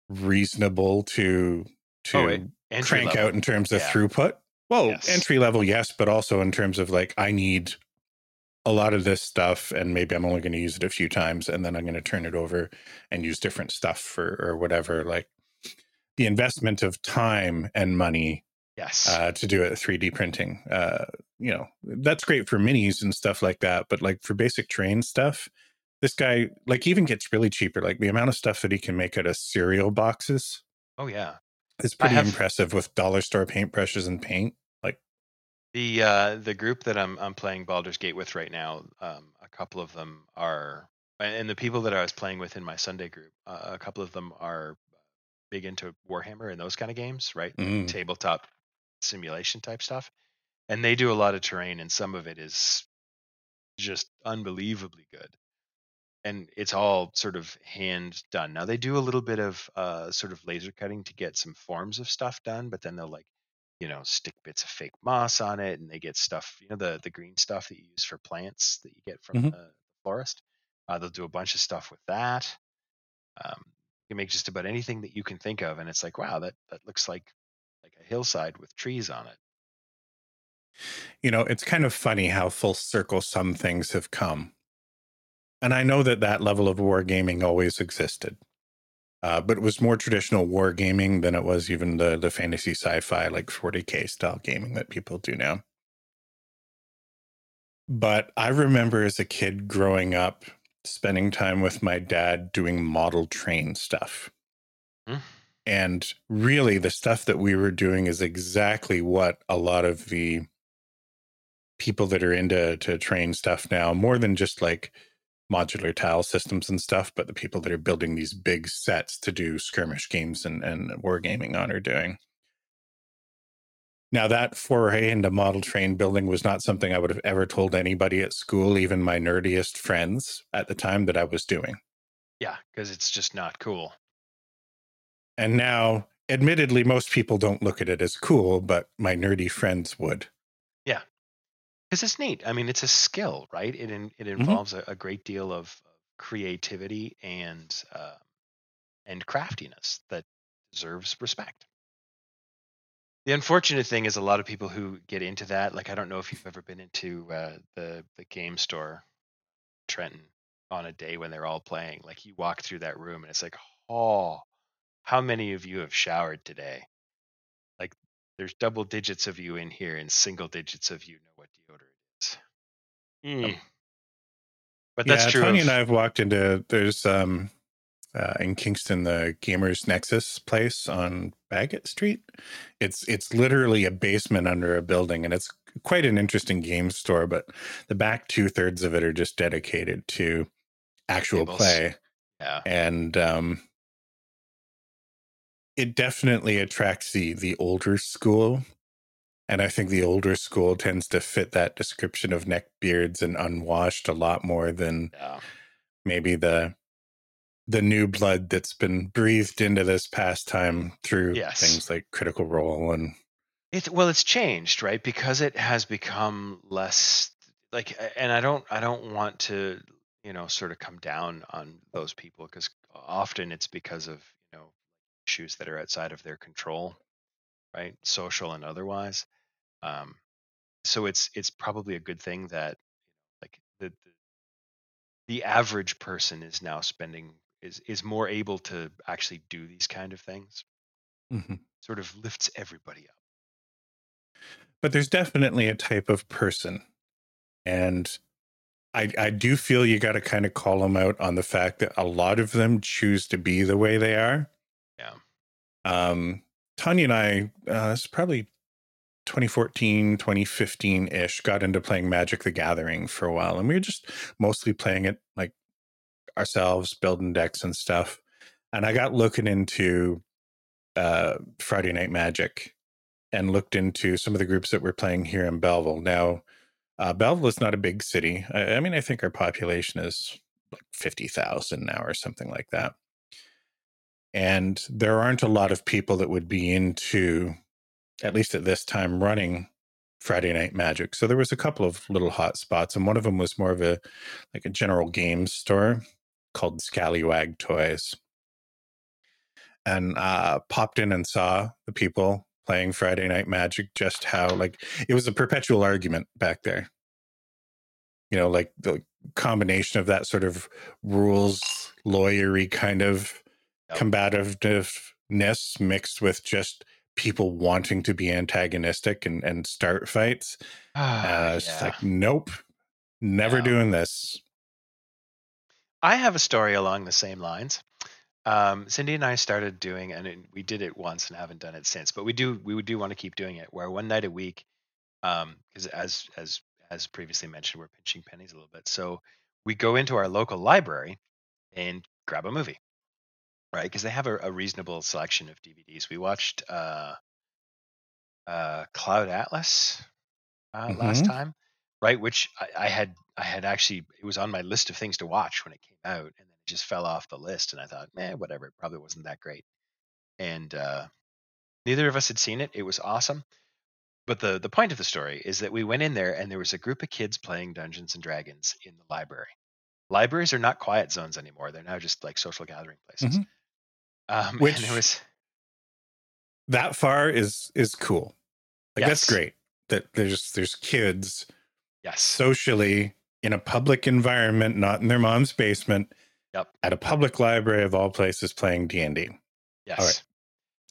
reasonable to to Oh. Crank level. out in terms of Yeah. throughput. Well, Yes. entry level, yes, but also in terms of like I need a lot of this stuff and maybe I'm only going to use it a few times and then I'm going to turn it over and use different stuff for or whatever. Like the investment of time and money Yes. uh, to do it 3D printing. Uh, you know, that's great for minis and stuff like that. But like for basic terrain stuff, this guy like even gets really cheaper. Like the amount of stuff that he can make out of cereal boxes oh yeah. it's pretty have- impressive with dollar store paintbrushes and paint. The uh, the group that I'm I'm playing Baldur's Gate with right now, um, a couple of them are, and the people that I was playing with in my Sunday group, uh, a couple of them are big into Warhammer and those kind of games, right? mm, Tabletop simulation type stuff, and they do a lot of terrain, and some of it is just unbelievably good. And it's all sort of hand done. Now they do a little bit of uh, sort of laser cutting to get some forms of stuff done, but then they'll like you know stick bits of fake moss on it and they get stuff you know the the green stuff that you use for plants that you get from Mhm. the forest uh, they'll do a bunch of stuff with that um, you can make just about anything that you can think of and it's like wow that that looks like like a hillside with trees on it you know, it's kind of funny how full circle some things have come. And I know that that level of wargaming always existed. Uh, but it was more traditional war gaming than it was even the the fantasy sci-fi like 40k style gaming that people do now. But I remember as a kid growing up spending time with my dad doing model train stuff. Hmm. And really the stuff that we were doing is exactly what a lot of the people that are into to train stuff now, more than just like modular tile systems and stuff, but the people that are building these big sets to do skirmish games and, and wargaming on are doing. Now, that foray into model train building was not something I would have ever told anybody at school, even my nerdiest friends at the time that I was doing. Yeah, because it's just not cool. And now, admittedly, most people don't look at it as cool, but my nerdy friends would. Because it's neat. I mean, it's a skill, right? It in, it involves a, a great deal of creativity and uh, and craftiness that deserves respect. The unfortunate thing is a lot of people who get into that. Like, I don't know if you've ever been into uh, the the game store, Trenton, on a day when they're all playing. Like, you walk through that room and it's like, oh, how many of you have showered today? Like, there's double digits of you in here, and single digits of you know what. Um, but that's yeah, true. Tony of- and I have walked into there's um uh, in Kingston the Gamers Nexus place on Bagot Street. It's it's literally a basement under a building, and it's quite an interesting game store. But the back two thirds of it are just dedicated to actual Tables. play, yeah. and um, it definitely attracts the the older school. And I think the older school tends to fit that description of neck beards and unwashed a lot more than Yeah. maybe the the new blood that's been breathed into this pastime through Yes. things like critical role and It's well, it's changed, right? Because it has become less like, and I don't, I don't want to, you know, sort of come down on those people because often it's because of you know issues that are outside of their control, right? Social and otherwise. Um, so it's it's probably a good thing that like the the, the average person is now spending is is more able to actually do these kind of things. Mm-hmm. Sort of lifts everybody up. but there's definitely a type of person and I, I do feel you got to kind of call them out on the fact that a lot of them choose to be the way they are. Yeah. Um, Tanya and I, uh, it's probably 2014, 2015 ish, got into playing Magic the Gathering for a while. And we were just mostly playing it like ourselves, building decks and stuff. And I got looking into uh, Friday Night Magic and looked into some of the groups that were playing here in Belleville. Now, uh, Belleville is not a big city. I, I mean, I think our population is like 50,000 now or something like that. And there aren't a lot of people that would be into, at least at this time, running Friday Night Magic. So there was a couple of little hot spots, and one of them was more of a like a general games store called Scallywag Toys. And uh, popped in and saw the people playing Friday Night Magic. Just how like it was a perpetual argument back there. You know, like the combination of that sort of rules lawyery kind of Yep. combativeness mixed with just people wanting to be antagonistic and, and start fights. Uh, it's Yeah. like, nope, never doing this. I have a story along the same lines. Um, Cindy and I started doing, and we did it once and haven't done it since. But we do, we do want to keep doing it. Where one night a week, because as as as previously mentioned, we're pinching pennies a little bit. So we go into our local library and grab a movie, right? Because they have a, a reasonable selection of DVDs. We watched uh, uh, Cloud Atlas uh, last Mhm. time, right? Which I, I had I had actually it was on my list of things to watch when it came out, and then it just fell off the list. And I thought, man, whatever, it probably wasn't that great. And uh, neither of us had seen it. It was awesome. But the the point of the story is that we went in there and there was a group of kids playing Dungeons and Dragons in the library. Libraries are not quiet zones anymore; they're now just like social gathering places. Mhm. Um, Which- and it was That far is is cool. Like Yes. that's great. That there's there's kids yes, socially in a public environment, not in their mom's basement, Yep. at a public library of all places playing D and D. yes. right.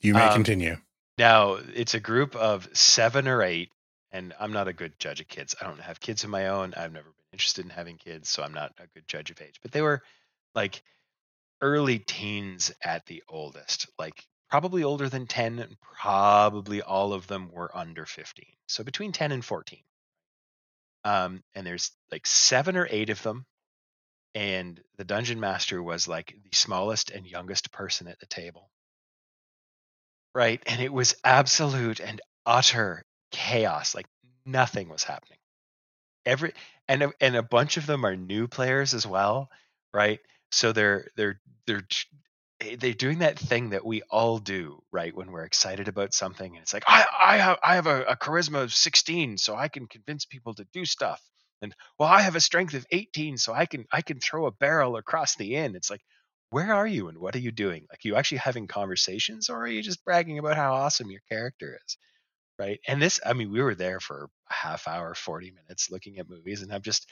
You may Um, continue. Now it's a group of seven or eight, and I'm not a good judge of kids. I don't have kids of my own. I've never been interested in having kids, so I'm not a good judge of age. But they were like early teens at the oldest, like probably older than 10, and probably all of them were under 15. So between 10 and 14. Um, and there's like seven or eight of them. And the dungeon master was like the smallest and youngest person at the table right? And it was absolute and utter chaos. Like nothing was happening. Every and and a bunch of them are new players as well, right? So they're they're they're eh, they're doing that thing that we all do, right? When we're excited about something, and it's like I I have I have a, a charisma of 16, so I can convince people to do stuff. And well, I have a strength of 18, so I can I can throw a barrel across the inn. It's like, where are you and what are you doing? Like, you actually having conversations, or are you just bragging about how awesome your character is? Right. And this, I mean, we were there for a half hour, 40 minutes looking at movies, and I'm just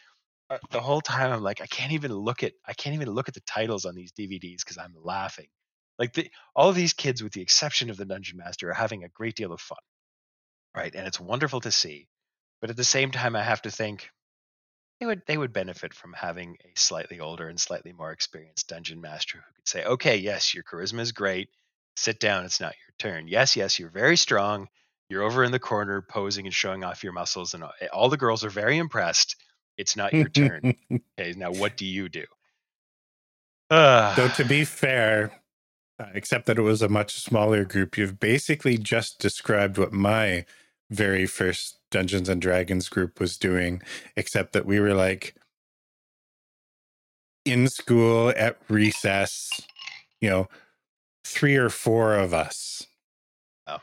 Uh, the whole time I'm like, I can't even look at I can't even look at the titles on these DVDs because I'm laughing. Like the, all of these kids, with the exception of the Dungeon Master, are having a great deal of fun, right? And it's wonderful to see. But at the same time, I have to think they would they would benefit from having a slightly older and slightly more experienced dungeon master who could say, "Okay, yes, your charisma is great. Sit down. It's not your turn. Yes, yes, you're very strong. You're over in the corner posing and showing off your muscles, and all the girls are very impressed. It's not your turn. okay, now what do you do?" Uh, Though to be fair, except that it was a much smaller group, you've basically just described what my very first Dungeons and Dragons group was doing, except that we were like in school at recess, you know, three or four of us. Oh.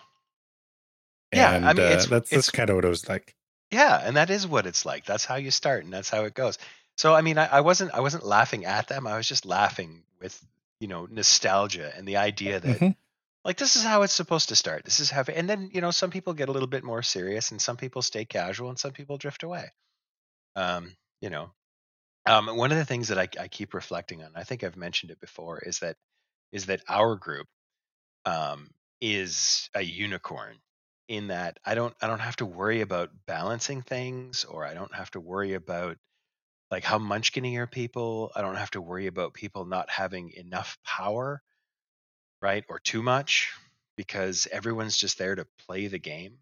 Yeah, and I mean, uh, that's it's- that's kind of what it was like. Yeah, and that is what it's like. That's how you start, and that's how it goes. So I mean, I, I wasn't I wasn't laughing at them. I was just laughing with you know nostalgia and the idea that Mhm. like this is how it's supposed to start. This is how, and then you know some people get a little bit more serious, and some people stay casual, and some people drift away. Um, you know, um, one of the things that I, I keep reflecting on, I think I've mentioned it before, is that is that our group um, is a unicorn in that I don't I don't have to worry about balancing things, or I don't have to worry about like how munchkinny are people. I don't have to worry about people not having enough power, right, or too much, because everyone's just there to play the game,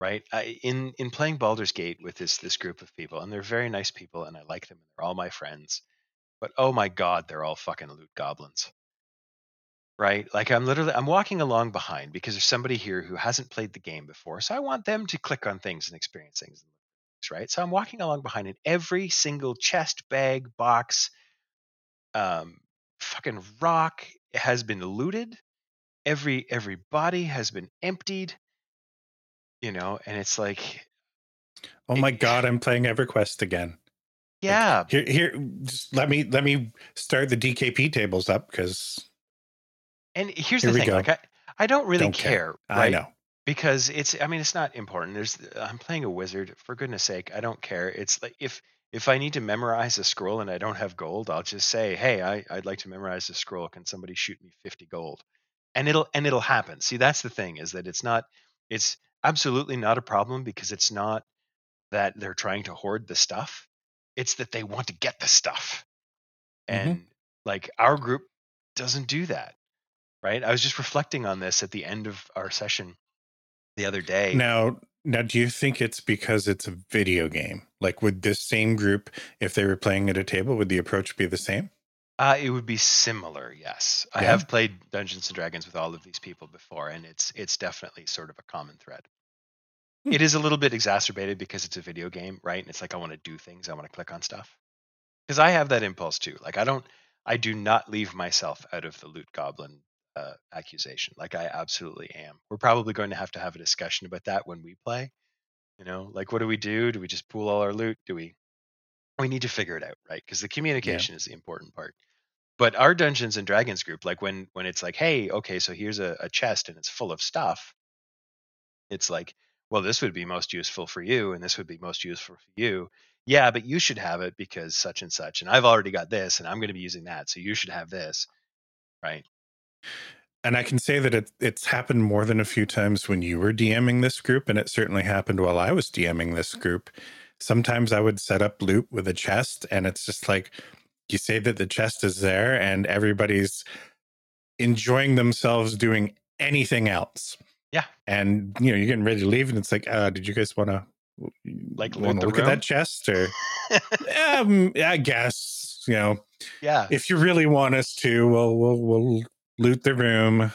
right? I, in in playing Baldur's Gate with this this group of people, and they're very nice people, and I like them, and they're all my friends. But oh my god, they're all fucking loot goblins right? Like I'm literally I'm walking along behind because there's somebody here who hasn't played the game before, so I want them to click on things and experience things, right? So I'm walking along behind, and every single chest, bag, box, um, fucking rock has been looted. Every every body has been emptied. You know, and it's like, Oh my god, I'm playing EverQuest again. yeah, Here, here, just let me let me start the DKP tables up because and here's Here the thing, go. like I, I don't really Don't care. care, I know. because it's i mean it's not important. There's i'm playing a wizard for goodness sake i don't care. It's like if if i need to memorize a scroll and i don't have gold i'll just say hey I, i'd like to memorize a scroll. Can somebody shoot me 50 gold? And it'll and it'll happen. See that's the thing is that it's not it's absolutely not a problem because it's not that they're trying to hoard the stuff. It's that they want to get the stuff. Mhm. and like our group doesn't do that right i was just reflecting on this at the end of our session the other day Now, now, do you think it's because it's a video game? Like, would this same group, if they were playing at a table, would the approach be the same? Uh, it would be similar, yes. I have played Dungeons and Dragons with all of these people before, and it's it's definitely sort of a common thread. Hmm. It is a little bit exacerbated because it's a video game, right? And it's like I want to do things, I want to click on stuff. Because I have that impulse too. Like I don't, I do not leave myself out of the loot goblin uh, accusation. Like I absolutely am. We're probably going to have to have a discussion about that when we play. You know, like what do we do? Do we just pool all our loot? Do we? We need to figure it out, right? Because the communication is the important part but our dungeons and dragons group like when when it's like hey okay so here's a, a chest and it's full of stuff it's like well this would be most useful for you and this would be most useful for you yeah but you should have it because such and such and i've already got this and i'm going to be using that so you should have this right And I can say that it, it's happened more than a few times when you were DMing this group, and it certainly happened while I was DMing this group. Sometimes I would set up loot with a chest, and it's just like you say that the chest is there, and everybody's enjoying themselves doing anything else. Yeah. And you know, you're getting ready to leave, and it's like, uh, did you guys want to Like, look at that chest, or um, I guess you know, yeah if you really want us to, we'll we'll we'll loot the room.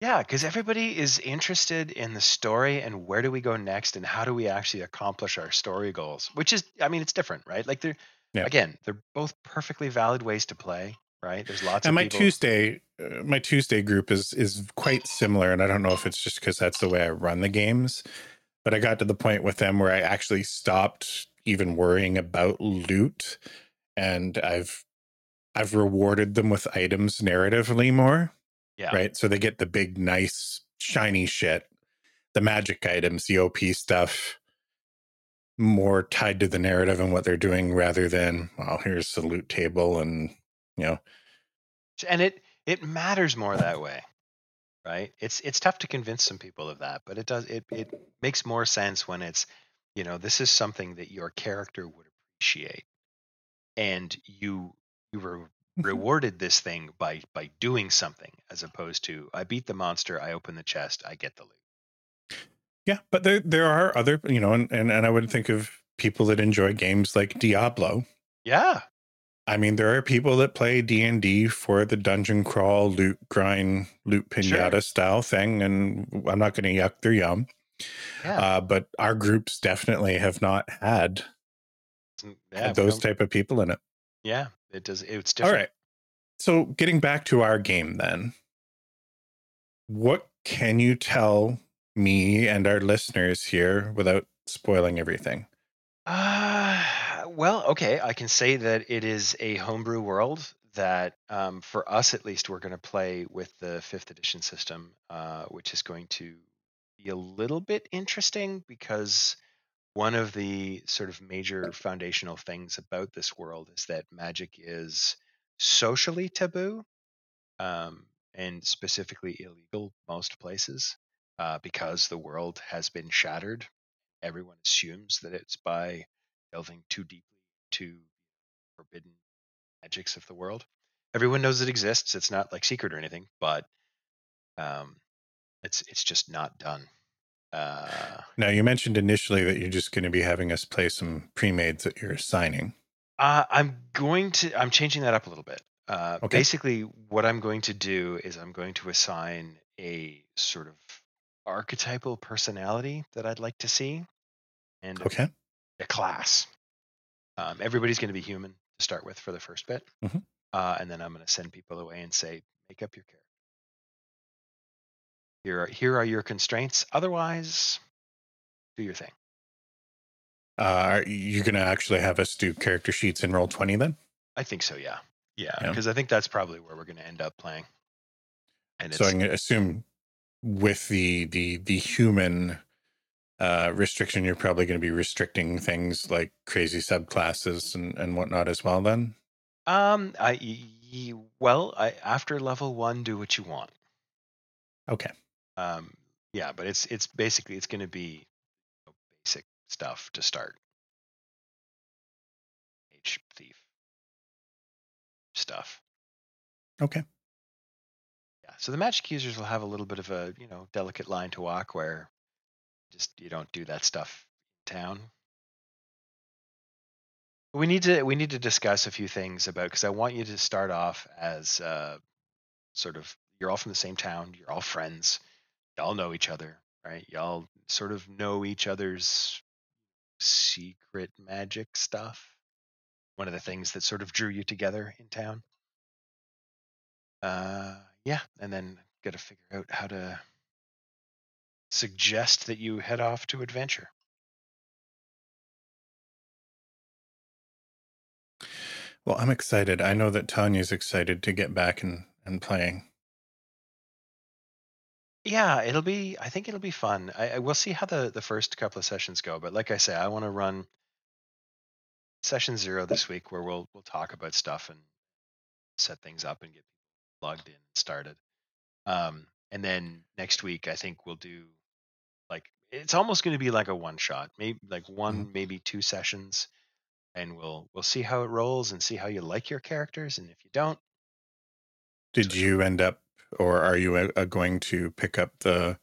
Yeah, because everybody is interested in the story and where do we go next and how do we actually accomplish our story goals. Which is, I mean, it's different, right? Like they're Yeah. again, they're both perfectly valid ways to play, right? There's lots of and my people. Tuesday, uh, my Tuesday group is is quite similar, and I don't know if it's just because that's the way I run the games, but I got to the point with them where I actually stopped even worrying about loot, and I've I've rewarded them with items narratively more, yeah, right? So they get the big, nice, shiny shit, the magic items, the OP stuff. More tied to the narrative and what they're doing rather than, well, here's the loot table and, you know, and it it matters more that way right it's it's tough to convince some people of that but it does it it makes more sense when it's you know this is something that your character would appreciate and you you were rewarded this thing by by doing something as opposed to i beat the monster i open the chest i get the loot Yeah, but there there are other, you know, and, and and I would think of people that enjoy games like Diablo. yeah I mean, there are people that play D and D for the dungeon crawl, loot grind, loot pinata Sure. style thing, and I'm not going to yuck their yum. yeah, Uh, but our groups definitely have not had, yeah had those type of people in it. yeah it does it's different right. So getting back to our game, then, what can you tell me and our listeners here without spoiling everything? Uh, well, okay. I can say that it is a homebrew world that, um, for us at least, we're going to play with the fifth edition system, uh, which is going to be a little bit interesting because one of the sort of major foundational things about this world is that magic is socially taboo um, and specifically illegal most places uh, because the world has been shattered everyone assumes that it's by delving too deeply to forbidden magics of the world. Everyone knows it exists. It's not like secret or anything, but um, it's it's just not done. Uh, Now, you mentioned initially that you're just going to be having us play some pre-mades that you're assigning. uh, I'm going to I'm changing that up a little bit. Uh, Okay. Basically, what I'm going to do is I'm going to assign a sort of archetypal personality that I'd like to see, and a Okay. a class. Um, everybody's going to be human to start with for the first bit, Mhm. uh, and then I'm going to send people away and say, make up your character. Here are here are your constraints. Otherwise, do your thing. Uh, are you going to actually have us do character sheets in roll 20 then? I think so. Yeah, yeah, Yeah. because I think that's probably where we're going to end up playing. And it's So I'm going to assume with the the the human uh restriction you're probably going to be restricting things like crazy subclasses and and whatnot as well then um, I well, I, after level one, do what you want. okay Um, yeah, but it's it's basically it's going to be you know, basic stuff to start. H thief stuff. okay Yeah. So the magic users will have a little bit of a you know delicate line to walk where just you don't do that stuff in town. We need to we need to discuss a few things about because I want you to start off as uh, sort of you're all from the same town, you're all friends, y'all know each other, right? Y'all sort of know each other's secret magic stuff. One of the things that sort of drew you together in town. Uh, yeah, and then got to figure out how to suggest that you head off to adventure. well i'm excited i know that tanya's excited to get back and and playing Yeah, it'll be. I think it'll be fun. I, I we'll see how the the first couple of sessions go. But like I say, I want to run session zero this week, where we'll we'll talk about stuff and set things up and get people logged in and started. Um, and then next week, I think we'll do like it's almost going to be like a one shot, maybe like one, maybe two sessions, and we'll we'll see how it rolls and see how you like your characters. And if you don't, did you end up or are you uh, uh, going to pick up the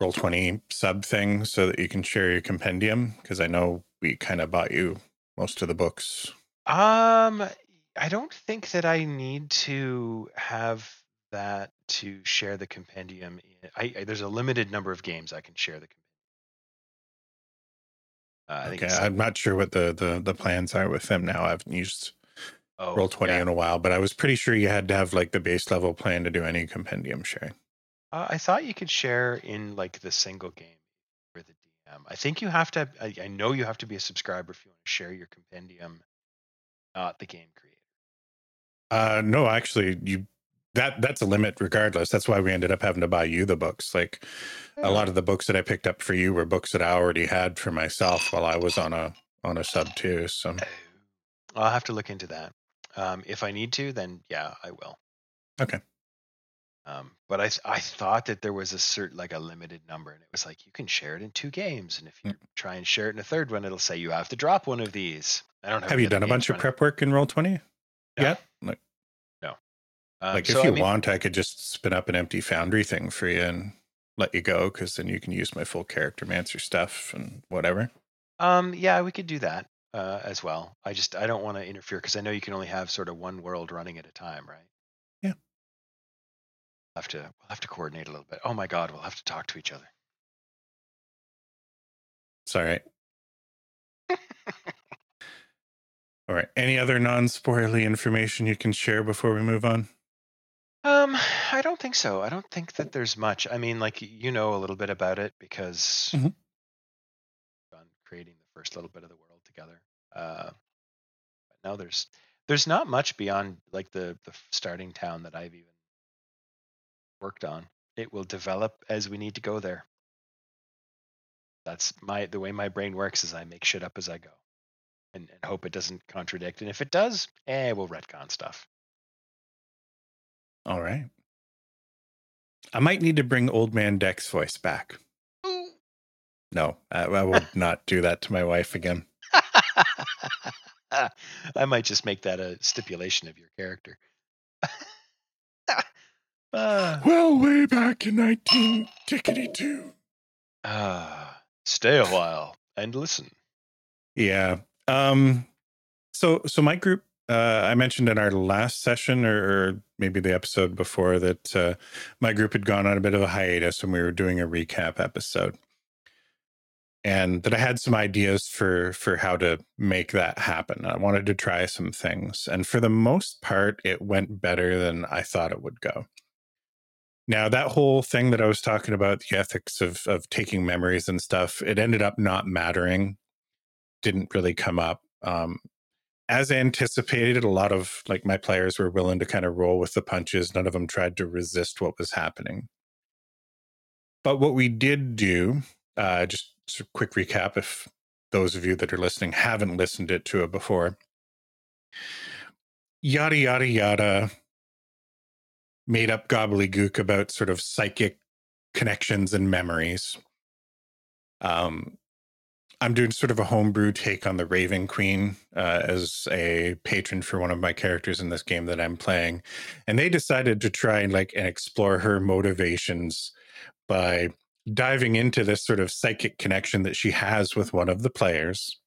roll 20 sub thing so that you can share your compendium because i know we kind of bought you most of the books Um, I don't think that I need to have that to share the compendium. I, I, there's a limited number of games I can share the compendium. Uh, I think Okay, I'm not sure what the, the the plans are with them now. I haven't used oh, Roll Twenty yeah. in a while, but I was pretty sure you had to have like the base level plan to do any compendium sharing. Uh, I thought you could share in like the single game for the DM. I think you have to. I, I know you have to be a subscriber if you want to share your compendium, not the game creator. Uh, no, actually, you that that's a limit regardless. That's why we ended up having to buy you the books. Like a lot of the books that I picked up for you were books that I already had for myself while I was on a on a sub too. So Oh, I'll have to look into that. Um, if I need to, then yeah, I will. Okay. Um, but I I thought that there was a certain like a limited number, and it was like you can share it in two games, and if you try and share it in a third one, it'll say you have to drop one of these. I don't have. have you done a bunch of prep work in Roll Twenty No. yet? Like, Um, like so, if I you mean- want, I could just spin up an empty Foundry thing for you and let you go because then you can use my full character mancer stuff and whatever. Um, yeah, we could do that uh, as well. I just I don't want to interfere because I know you can only have sort of one world running at a time, right? Yeah. Have to we'll have to coordinate a little bit. Oh my god, we'll have to talk to each other. It's all right. all right. Any other non-spoilerly information you can share before we move on? Um, I don't think so. I don't think that there's much. I mean, like you know a little bit about it because Mhm. on creating the first little bit of the world together. Uh, but no, there's there's not much beyond like the the starting town that I've even worked on. It will develop as we need to go there. That's my the way my brain works is I make shit up as I go, and, and hope it doesn't contradict. And if it does, eh, we'll retcon stuff. All right. I might need to bring Old Man Deck's voice back. No, I, I will not do that to my wife again. I might just make that a stipulation of your character. Ah, Well, way back in 19 tickety 2. ah, stay a while and listen. Yeah. Um so so my group uh I mentioned in our last session or, or maybe the episode before that uh my group had gone on a bit of a hiatus when we were doing a recap episode. And that I had some ideas for for how to make that happen. I wanted to try some things and for the most part it went better than I thought it would go. Now that whole thing that I was talking about the ethics of of taking memories and stuff, it ended up not mattering didn't really come up. Um, as anticipated, a lot of like my players were willing to kind of roll with the punches. None of them tried to resist what was happening. But what we did do, uh, just a quick recap if those of you that are listening haven't listened it to it before. Yada yada yada made up gobbledygook about sort of psychic connections and memories. Um, I'm doing sort of a homebrew take on the Raven Queen uh, as a patron for one of my characters in this game that I'm playing, and they decided to try and like and explore her motivations by diving into this sort of psychic connection that she has with one of the players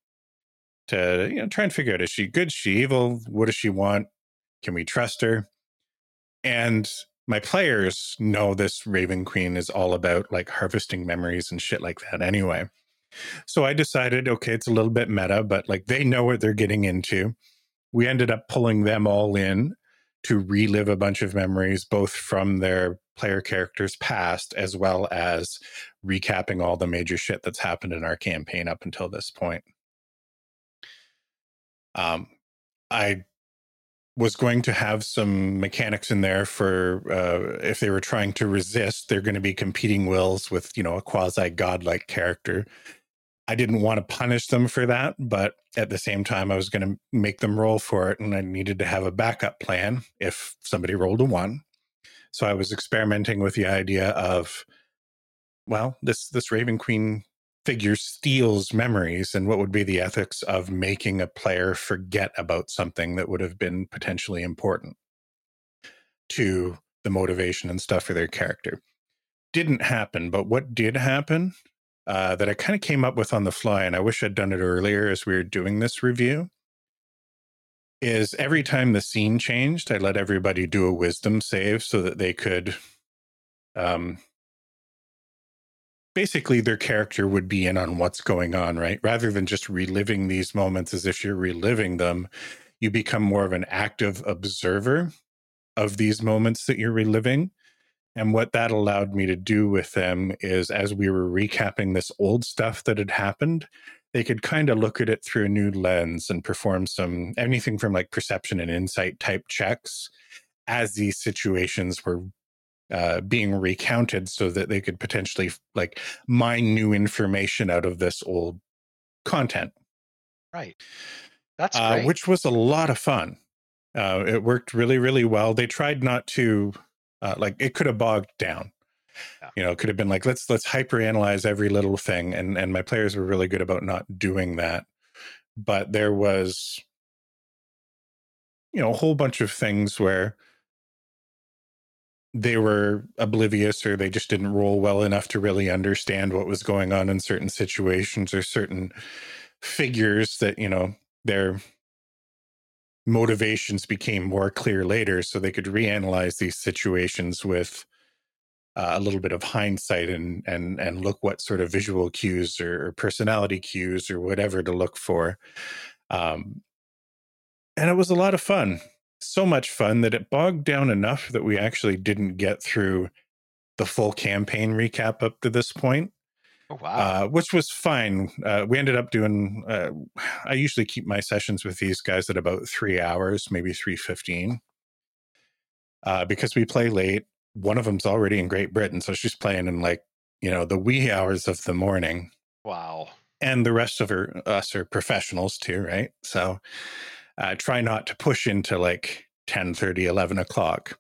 to you know try and figure out is she good, is she evil, what does she want, can we trust her, and my players know this Raven Queen is all about like harvesting memories and shit like that anyway. So I decided, okay, it's a little bit meta, but like they know what they're getting into. We ended up pulling them all in to relive a bunch of memories, both from their player characters past, as well as recapping all the major shit that's happened in our campaign up until this point. Um, I was going to have some mechanics in there for uh, if they were trying to resist, they're going to be competing wills with, you know, a quasi godlike character. I didn't want to punish them for that, but at the same time, I was going to make them roll for it, and I needed to have a backup plan if somebody rolled a one. So I was experimenting with the idea of, well, this this Raven Queen figure steals memories, and what would be the ethics of making a player forget about something that would have been potentially important to the motivation and stuff for their character? Didn't happen, but what did happen uh, that I kind of came up with on the fly, and I wish I'd done it earlier as we were doing this review, is every time the scene changed, I let everybody do a wisdom save so that they could um basically their character would be in on what's going on, right? Rather than just reliving these moments as if you're reliving them, you become more of an active observer of these moments that you're reliving. And what that allowed me to do with them is as we were recapping this old stuff that had happened, they could kind of look at it through a new lens and perform some anything from like perception and insight type checks as these situations were uh, being recounted so that they could potentially like mine new information out of this old content. Right. That's uh, which was a lot of fun. Uh, it worked really, really well. They tried not to, uh, like, it could have bogged down. Yeah. You know, it could have been like, let's let's hyper analyze every little thing, and and my players were really good about not doing that. But there was, you know, a whole bunch of things where they were oblivious or they just didn't roll well enough to really understand what was going on in certain situations or certain figures that you know their motivations became more clear later so they could reanalyze these situations with uh, a little bit of hindsight and and and look what sort of visual cues or, or personality cues or whatever to look for. Um and it was a lot of fun so much fun that it bogged down enough that we actually didn't get through the full campaign recap up to this point oh wow. uh, which was fine. Uh, we ended up doing. Uh, I usually keep my sessions with these guys at about three hours, maybe three fifteen, uh, because we play late. One of them's already in Great Britain, so she's playing in like you know the wee hours of the morning, wow. and the rest of her us are professionals too, right? So uh, try not to push into like 10, 30, 11 o'clock.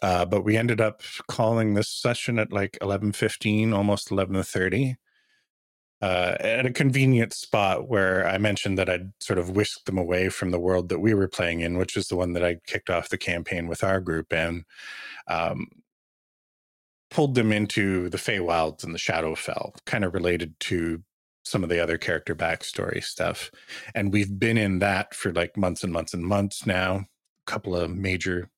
Uh, but we ended up calling this session at like 11.15 almost 11.30 uh, at a convenient spot where I mentioned that I'd sort of whisked them away from the world that we were playing in, which is the one that I kicked off the campaign with our group and um, pulled them into the Feywilds and the Shadowfell, kind of related to some of the other character backstory stuff. And we've been in that for like months and months and months now. A couple of major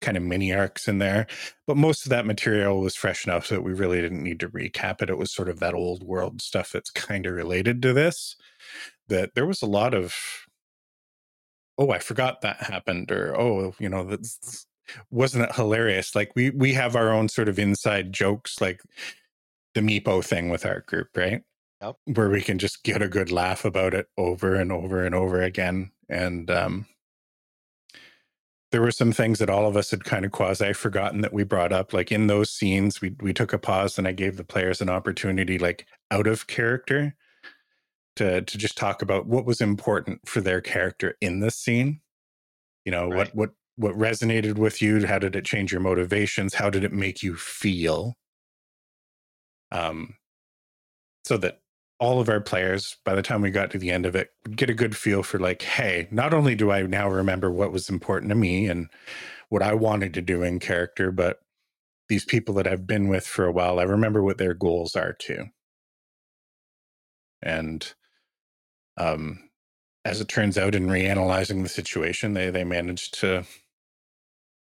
kind of mini arcs in there. But most of that material was fresh enough that we really didn't need to recap it. It was sort of that old world stuff that's kind of related to this. That there was a lot of, oh, I forgot that happened, or oh, you know, that's wasn't it hilarious? Like we we have our own sort of inside jokes, like the Meepo thing with our group, right? Yep. Where we can just get a good laugh about it over and over and over again. And um there were some things that all of us had kind of quasi forgotten that we brought up. Like in those scenes, we we took a pause and I gave the players an opportunity, like out of character, to to just talk about what was important for their character in this scene. You know, Right. what what what resonated with you? How did it change your motivations? How did it make you feel? Um, so that all of our players, by the time we got to the end of it, would get a good feel for like, hey, not only do I now remember what was important to me and what I wanted to do in character, but these people that I've been with for a while, I remember what their goals are too. And um, as it turns out, in reanalyzing the situation, they they managed to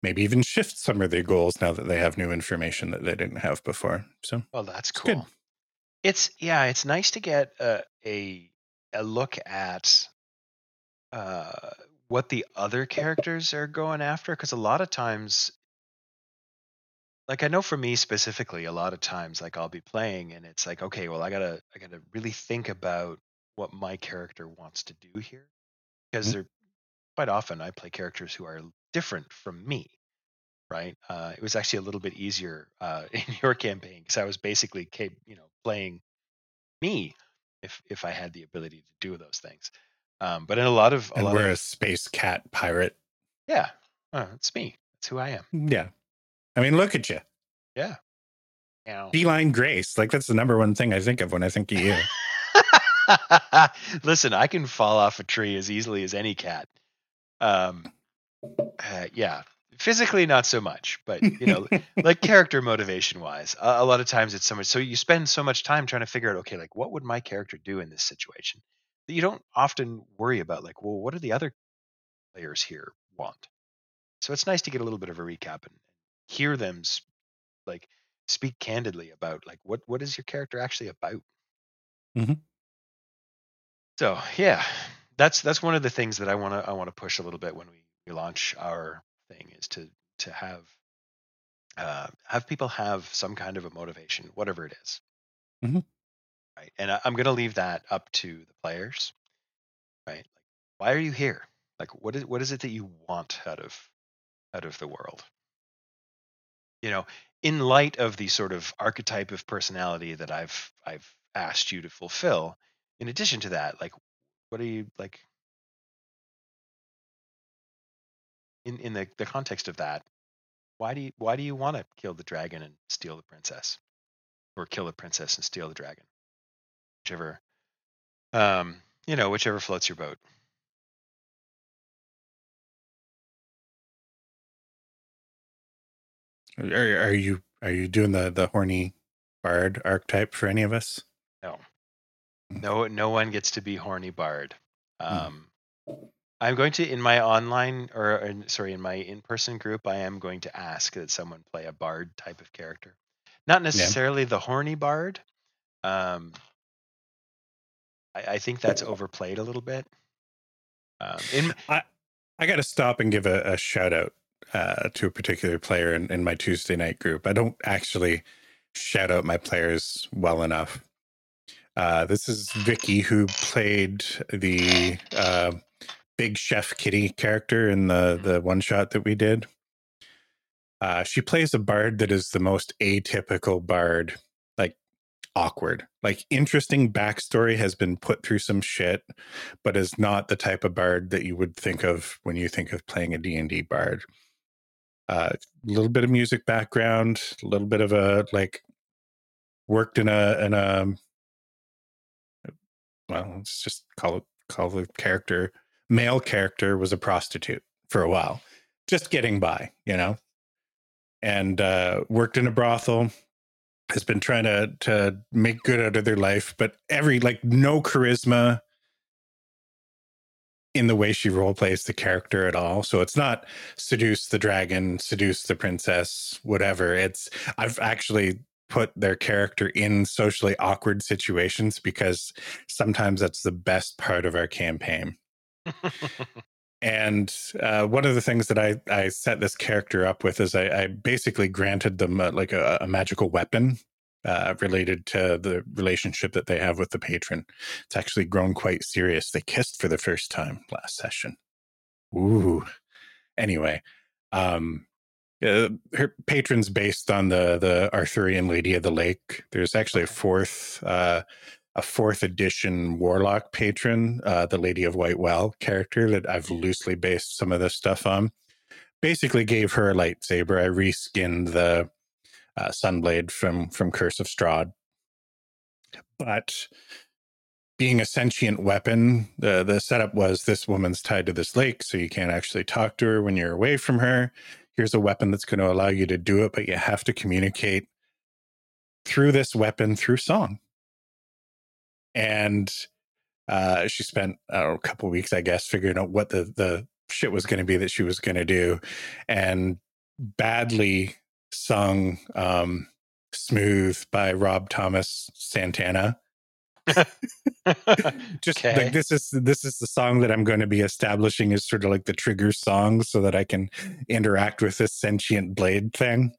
maybe even shift some of their goals now that they have new information that they didn't have before. So Well, that's cool. It's yeah, it's nice to get a a, a look at uh, what the other characters are going after because a lot of times, like I know for me specifically, a lot of times like I'll be playing and it's like okay, well I gotta I gotta really think about what my character wants to do here because Mhm. they're quite often I play characters who are different from me right? Uh, it was actually a little bit easier uh, in your campaign because I was basically, cap- you know, playing me if if I had the ability to do those things. Um, but in a lot of a and lot we're a space cat pirate. yeah, uh, it's me. It's who I am. Yeah. I mean, look at you. Yeah. Feline grace. Like that's the number one thing I think of when I think of you. Listen, I can fall off a tree as easily as any cat. Um, uh, yeah, physically not so much, but you know, like character motivation wise, a, a lot of times it's so much. So you spend so much time trying to figure out, okay, like what would my character do in this situation? That you don't often worry about, like, well, what are the other players here want. So it's nice to get a little bit of a recap and hear them s- like speak candidly about like what what is your character actually about. Mhm. So yeah, that's that's one of the things that I want to I want to push a little bit when we, we launch our thing is to to have uh, have people have some kind of a motivation, whatever it is. Mhm. Right, and I, I'm going to leave that up to the players. Right, like why are you here? Like what is what is it that you want out of out of the world? You know, in light of the sort of archetype of personality that I've I've asked you to fulfill. In addition to that, like what are you like in in the, the context of that why do you why do you want to kill the dragon and steal the princess? Or kill the princess and steal the dragon? Whichever um you know whichever floats your boat. Are, are you are you doing the the horny bard archetype for any of us? no. No no one gets to be horny bard. Hmm. um i'm going to in my online or in, sorry in my in-person group i am going to ask that someone play a bard type of character not necessarily the horny bard um I, I think that's overplayed a little bit um in I got to stop and give a, a shout out uh, to a particular player in, in my Tuesday night group. I don't actually shout out my players well enough. Uh, this is Vicky, who played the uh, big chef kitty character in the the one shot that we did. Uh, she plays a bard that is the most atypical bard, like awkward, like interesting backstory has been put through some shit, but is not the type of bard that you would think of when you think of playing a D and D bard. A uh, little bit of music background, a little bit of a like worked in a in a well, let's just call it call the character male character was a prostitute for a while, just getting by, you know, and uh, worked in a brothel. Has been trying to to make good out of their life, but every like no charisma in the way she role plays the character at all. So it's not seduce the dragon, seduce the princess, whatever. It's I've actually put their character in socially awkward situations because sometimes that's the best part of our campaign. And uh, one of the things that I, I set this character up with is I, I basically granted them like a, a magical weapon uh, related to the relationship that they have with the patron. It's actually grown quite serious. They kissed for the first time last session. Ooh. Anyway, um, uh, her patron's based on the the Arthurian Lady of the Lake. There's actually a fourth uh, a fourth edition warlock patron, uh, the Lady of White Well character that I've loosely based some of this stuff on. Basically, gave her a lightsaber. I reskinned the uh, Sunblade from from Curse of Strahd, but being a sentient weapon, the the setup was this woman's tied to this lake, so you can't actually talk to her when you're away from her. Here's a weapon that's going to allow you to do it, but you have to communicate through this weapon through song and uh, she spent uh, a couple weeks, I guess, figuring out what the the shit was going to be that she was going to do, and badly sung um, "Smooth" by Rob Thomas Santana. Just Okay. like this is this is the song that I'm going to be establishing as sort of like the trigger song, so that I can interact with this sentient blade thing.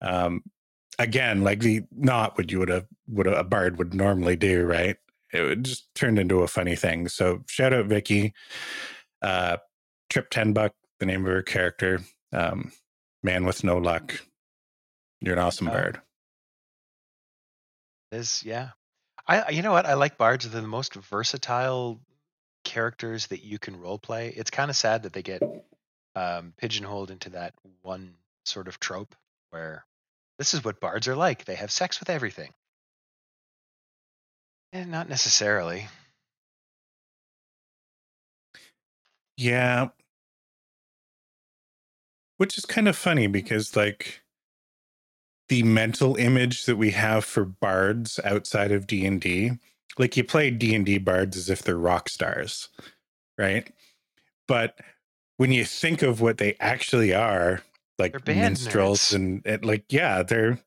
Um, again, like the not what you would have what a bard would normally do, right? It would just turned into a funny thing. So shout out Vicky. Uh Trip Ten Buck, the name of her character. Um, man with no luck. You're an awesome Oh. bird. is yeah i you know what i like bards they're the most versatile characters that you can role play it's kind of sad that they get um, pigeonholed into that one sort of trope where this is what bards are like they have sex with everything and not necessarily Yeah. Which is kind of funny hmm. because like the mental image that we have for bards outside of D&D, like you play D&D bards as if they're rock stars, right? but when you think of what they actually are, like minstrels and, and like, yeah, they're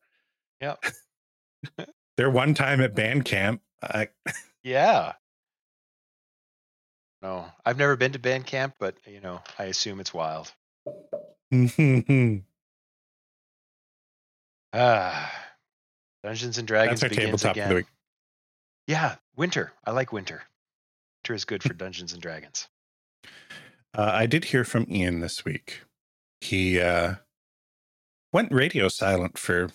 Yep. they're one time at band camp. I, Yeah. No, I've never been to band camp, but you know, I assume it's wild. Ah, Dungeons and Dragons That's our begins tabletop again. for the week. Yeah, winter. I like winter. Winter is good for Dungeons and Dragons. Uh, I did hear from Ian this week. He uh, went radio silent for,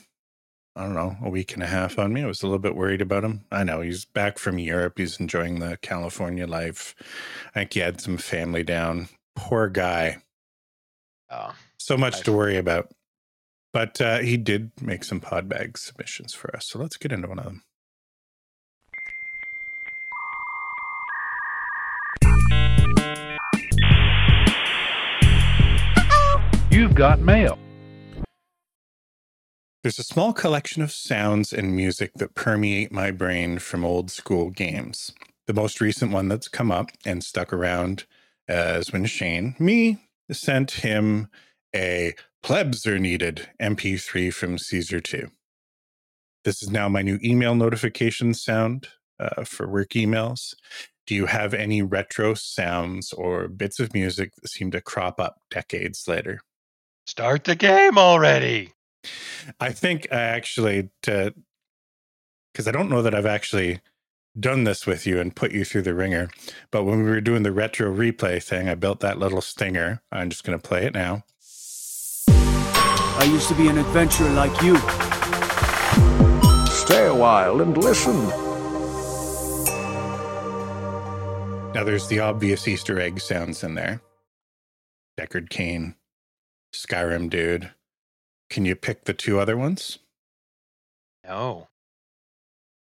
I don't know, a week and a half on me. I was a little bit worried about him. I know he's back from Europe. He's enjoying the California life. I think he had some family down. Poor guy. Oh, So much I- to worry about. But uh, he did make some pod bag submissions for us. So let's get into one of them. You've got mail. There's a small collection of sounds and music that permeate my brain from old school games. The most recent one that's come up and stuck around uh, is when Shane, me, sent him a plebs are needed MP3 from Caesar 2. This is now my new email notification sound uh, for work emails. Do you have any retro sounds or bits of music that seem to crop up decades later? start the game already. I think I actually to because I don't know that I've actually done this with you and put you through the ringer. But when we were doing the retro replay thing, I built that little stinger. I'm just going to play it now. I used to be an adventurer like you. Stay a while and listen. Now there's the obvious Easter egg sounds in there. Deckard Cain, Skyrim dude. Can you pick the two other ones? No,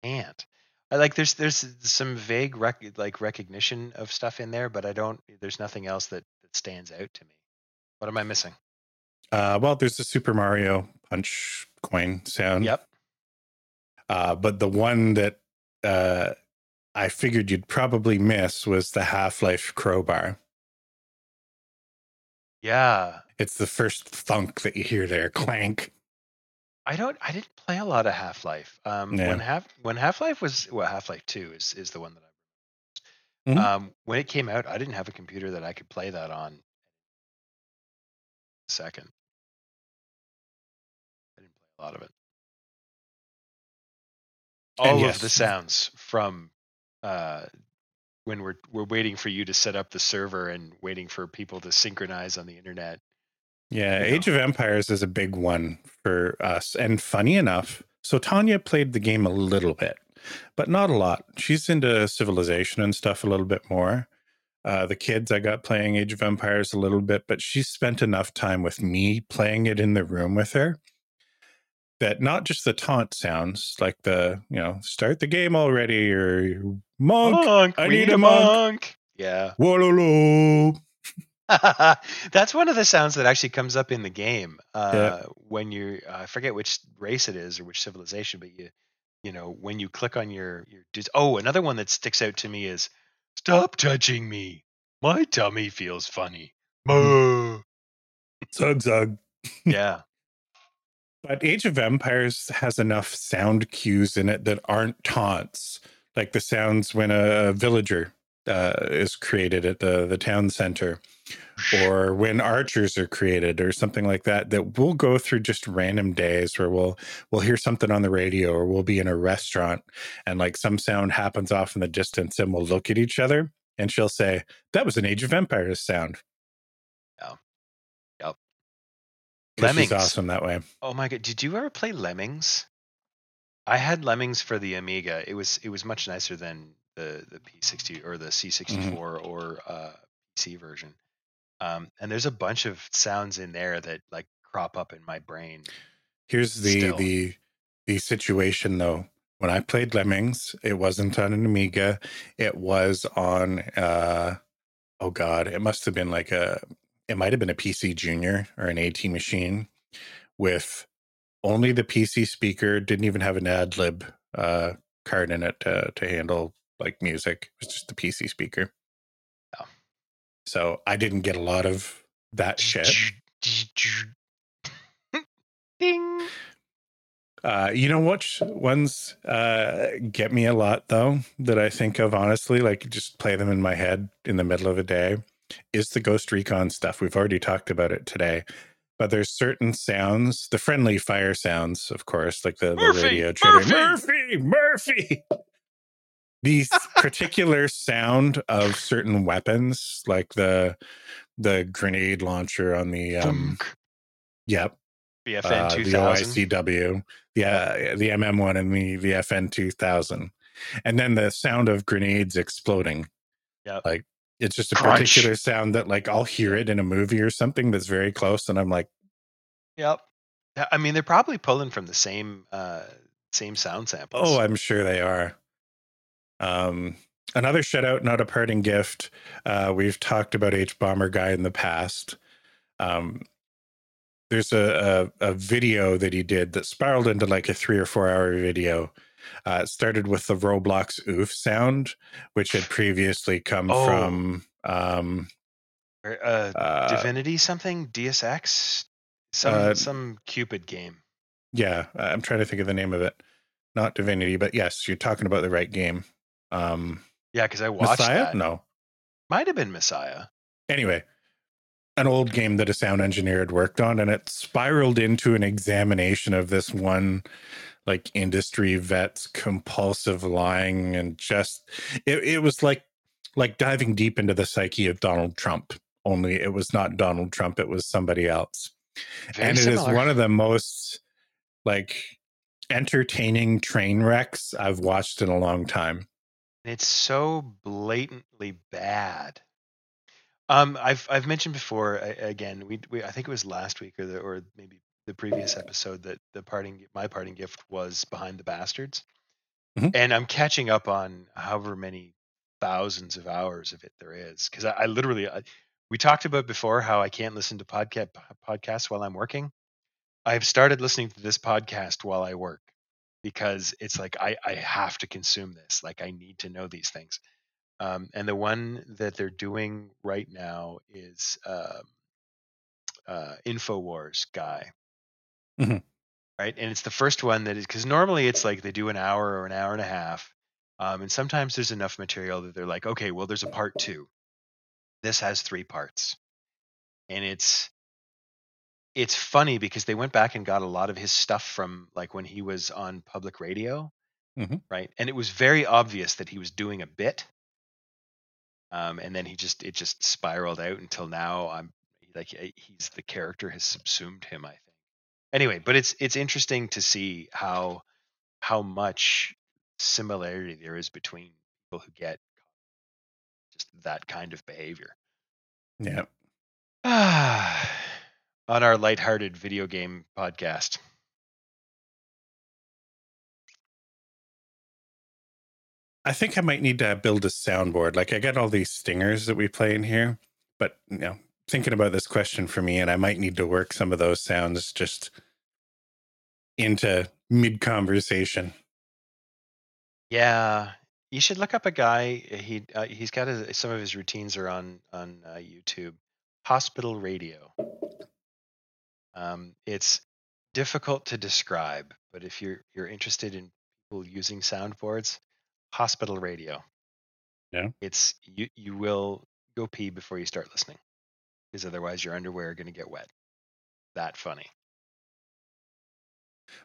can't. I like there's there's some vague rec- like recognition of stuff in there, but I don't. There's nothing else that that stands out to me. What am I missing? Uh, well, there's the Super Mario punch coin sound. Yep. Uh, but the one that uh, I figured you'd probably miss was the Half Life crowbar. Yeah. It's the first thunk that you hear there, clank. I don't. I didn't play a lot of Half Life. Um, Yeah. when half when Half Life was well, Half Life Two is is the one that I. Mhm. Um, when it came out, I didn't have a computer that I could play that on. Second, I didn't play a lot of it. All yes. of the sounds from uh, when we're we're waiting for you to set up the server and waiting for people to synchronize on the internet. Yeah, You Age of Empires is a big one for us. And funny enough, so Tanya played the game a little bit, but not a lot. She's into civilization and stuff a little bit more. Uh, the kids I got playing Age of Empires a little bit, but she spent enough time with me playing it in the room with her that not just the taunt sounds, like the, you know, start the game already or monk, I need a monk. Yeah. wololo. That's one of the sounds that actually comes up in the game uh, Yeah. when you I forget which race it is or which civilization, but you you know when you click on your your oh another one that sticks out to me is stop touching me, my tummy feels funny. Moo. Zug zug. yeah, But Age of Empires has enough sound cues in it that aren't taunts, like the sounds when a villager uh, is created at the the town center, or when archers are created, or something like that. That we'll go through just random days where we'll we'll hear something on the radio, or we'll be in a restaurant, and like some sound happens off in the distance, and we'll look at each other, and she'll say, "That was an Age of Empires sound." Yeah. Yep. Lemmings. awesome that way. Oh my god, did you ever play Lemmings? I had Lemmings for the Amiga. It was it was much nicer than the the P60 or the C64 or uh, PC version. Um, and there's a bunch of sounds in there that like crop up in my brain. Here's the Still. the the situation though. When I played Lemmings, it wasn't on an Amiga. It was on uh oh god, it must have been like a it might have been a PC Junior or an AT machine with only the PC speaker, didn't even have an AdLib uh card in it to to handle like music. It was just the PC speaker. Oh. So I didn't get a lot of that shit. Ding. Uh, you know which ones uh, get me a lot though that I think of honestly, like just play them in my head in the middle of a day, is the Ghost Recon stuff. We've already talked about it today, but there's certain sounds, the friendly fire sounds, of course, like the, the radio chatter, Murphy! Murphy, Murphy. The particular sound of certain weapons, like the the grenade launcher on the um, yep, BFN uh, the 2000. OICW, yeah, the MM1 and the the FN 2000, and then the sound of grenades exploding. Yep. like it's just a Crunch. particular sound that like I'll hear it in a movie or something that's very close, and I'm like, Yep. I mean, they're probably pulling from the same uh, same sound samples. oh, I'm sure they are. Um, another shout out, not a parting gift. Uh, we've talked about hbomberguy in the past. Um, there's a, a a video that he did that spiraled into like a three or four hour video. Uh, it started with the Roblox oof sound, which had previously come Oh. from um, uh, uh, Divinity something DSX some uh, some Cupid game. yeah, I'm trying to think of the name of it. Not Divinity, but yes, you're talking about the right game. Um, Yeah, because I watched Messiah? that. No. Might have been Messiah. Anyway, an old game that a sound engineer had worked on, and it spiraled into an examination of this one like industry vet's compulsive lying and just it, it was like like diving deep into the psyche of Donald Trump. Only it was not Donald Trump, it was somebody else. Very and it is similar. one of the most like entertaining train wrecks I've watched in a long time. It's so blatantly bad. Um, I've I've mentioned before again. We, we I think it was last week or the or maybe the previous episode that the parting my parting gift was behind the bastards, Mhm. and I'm catching up on however many thousands of hours of it there is because I, I literally I, we talked about before how I can't listen to podcast podcasts while I'm working. I've started listening to this podcast while I work because it's like I, I have to consume this. Like I need to know these things. Um, and the one that they're doing right now is um, uh, Infowars guy. Mhm. Right. And it's the first one that is because normally it's like they do an hour or an hour and a half. Um, and sometimes there's enough material that they're like, okay, well, there's a part two. This has three parts. And it's it's funny because they went back and got a lot of his stuff from like when he was on public radio Mhm. right and it was very obvious that he was doing a bit um, and then he just it just spiraled out until now i'm like eh, he's the character has subsumed him i think anyway but it's it's interesting to see how how much similarity there is between people who get just that kind of behavior Yeah. on our lighthearted video game podcast. I think I might need to build a soundboard. Like I got all these stingers that we play in here, but you know, thinking about this question for me, and I might need to work some of those sounds just into mid conversation. Yeah, you should look up a guy. He uh, he's got his, some of his routines are on on uh, YouTube. Hospital Radio. Um, it's difficult to describe, but if you're you're interested in people using soundboards, Hospital Radio. Yeah. It's you you will go pee before you start listening, because otherwise your underwear are going to get wet. That funny.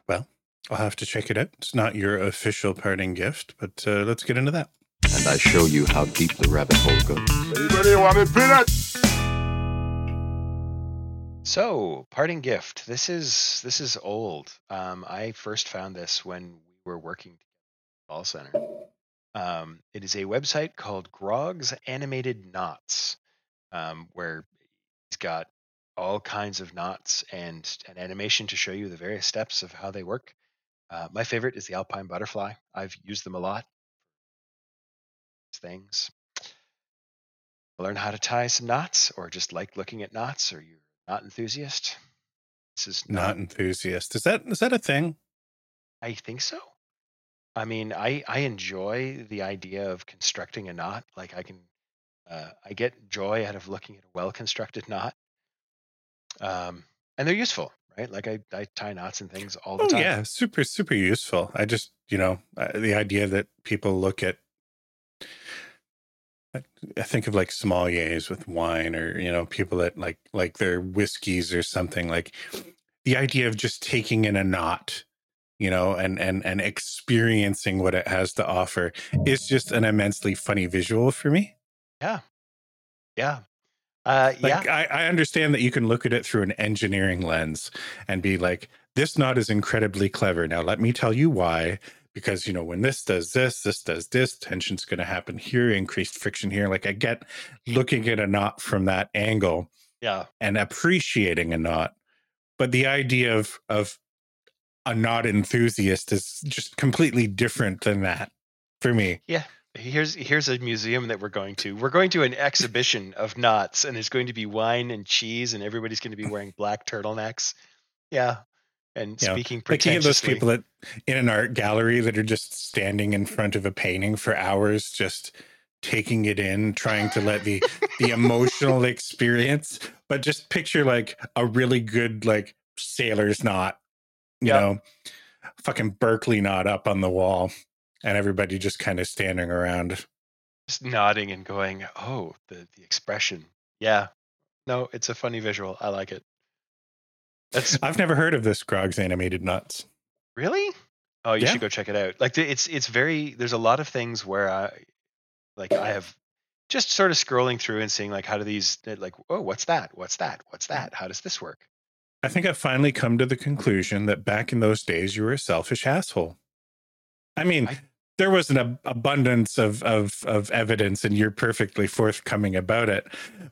Well, I'll have to check it out. It's not your official parting gift, but uh, let's get into that. and I show you how deep the rabbit hole goes. Anybody want a peanut? So, parting gift. This is this is old. Um, I first found this when we were working at the call center. Um, it is a website called Grog's Animated Knots, um, where he's got all kinds of knots and an animation to show you the various steps of how they work. Uh, my favorite is the Alpine Butterfly. I've used them a lot. Things. Learn how to tie some knots, or just like looking at knots, or you're a knot enthusiast. This is Not enthusiast. Is that is that a thing? I think so. I mean, I I enjoy the idea of constructing a knot. Like I can Uh, I get joy out of looking at a well constructed knot. Um, and they're useful, right? Like I, I tie knots and things all the Oh time. yeah, super super useful. I just you know uh, the idea that people look at. I I think of like sommeliers with wine, or you know, people that like like their whiskeys or something. Like the idea of just taking in a knot, you know, and and and experiencing what it has to offer is just an immensely funny visual for me. Yeah. Yeah. Uh, yeah. I, I understand that you can look at it through an engineering lens and be like, this knot is incredibly clever. Now let me tell you why. Because you know, when this does this, this does this, tension's gonna happen here, increased friction here. Like I get looking at a knot from that angle Yeah. and appreciating a knot. But the idea of of a knot enthusiast is just completely different than that for me. Here's here's a museum that we're going to. We're going to an exhibition of knots, and there's going to be wine and cheese, and everybody's going to be wearing black turtlenecks. Yeah, and speaking Like you those people that in an art gallery that are just standing in front of a painting for hours, just taking it in, trying to let the the emotional experience. But just picture like a really good like sailor's knot, you Yeah. know, fucking Berkeley knot up on the wall, and everybody just kind of standing around. just nodding and going, "Oh, the the expression." Yeah. No, it's a funny visual. I like it. That's I've never heard of this Grog's animated nuts. really. Oh, you Yeah. should go check it out. Like it's it's very. There's a lot of things where I, like I have, just sort of scrolling through and seeing like how do these like oh what's that what's that what's that how does this work I think I've finally come to the conclusion that back in those days, you were a selfish asshole. I mean, I- there was an ab- abundance of, of of evidence, and you're perfectly forthcoming about it.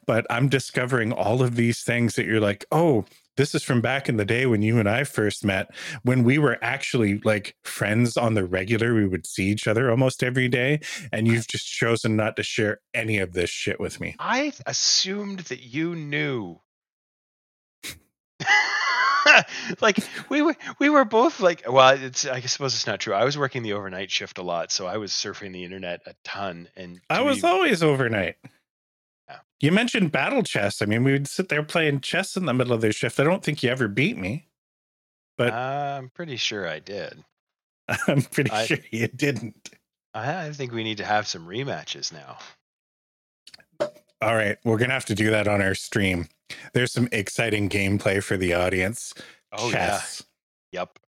But I'm discovering all of these things that you're like, oh, this is from back in the day when you and I first met, when we were actually like friends on the regular. We would see each other almost every day, and you've just chosen not to share any of this shit with me. i assumed that you knew like we were we were both like well it's i suppose it's not true i was working the overnight shift a lot so i was surfing the internet a ton and I was be- always overnight. Yeah. You mentioned battle chess. I mean, we would sit there playing chess in the middle of the shift. I don't think you ever beat me. but- i'm pretty sure i did I'm pretty I- sure you didn't. I think we need to have some rematches now All right, we're gonna have to do that on our stream. There's some exciting gameplay for the audience. oh chess. yeah Yep.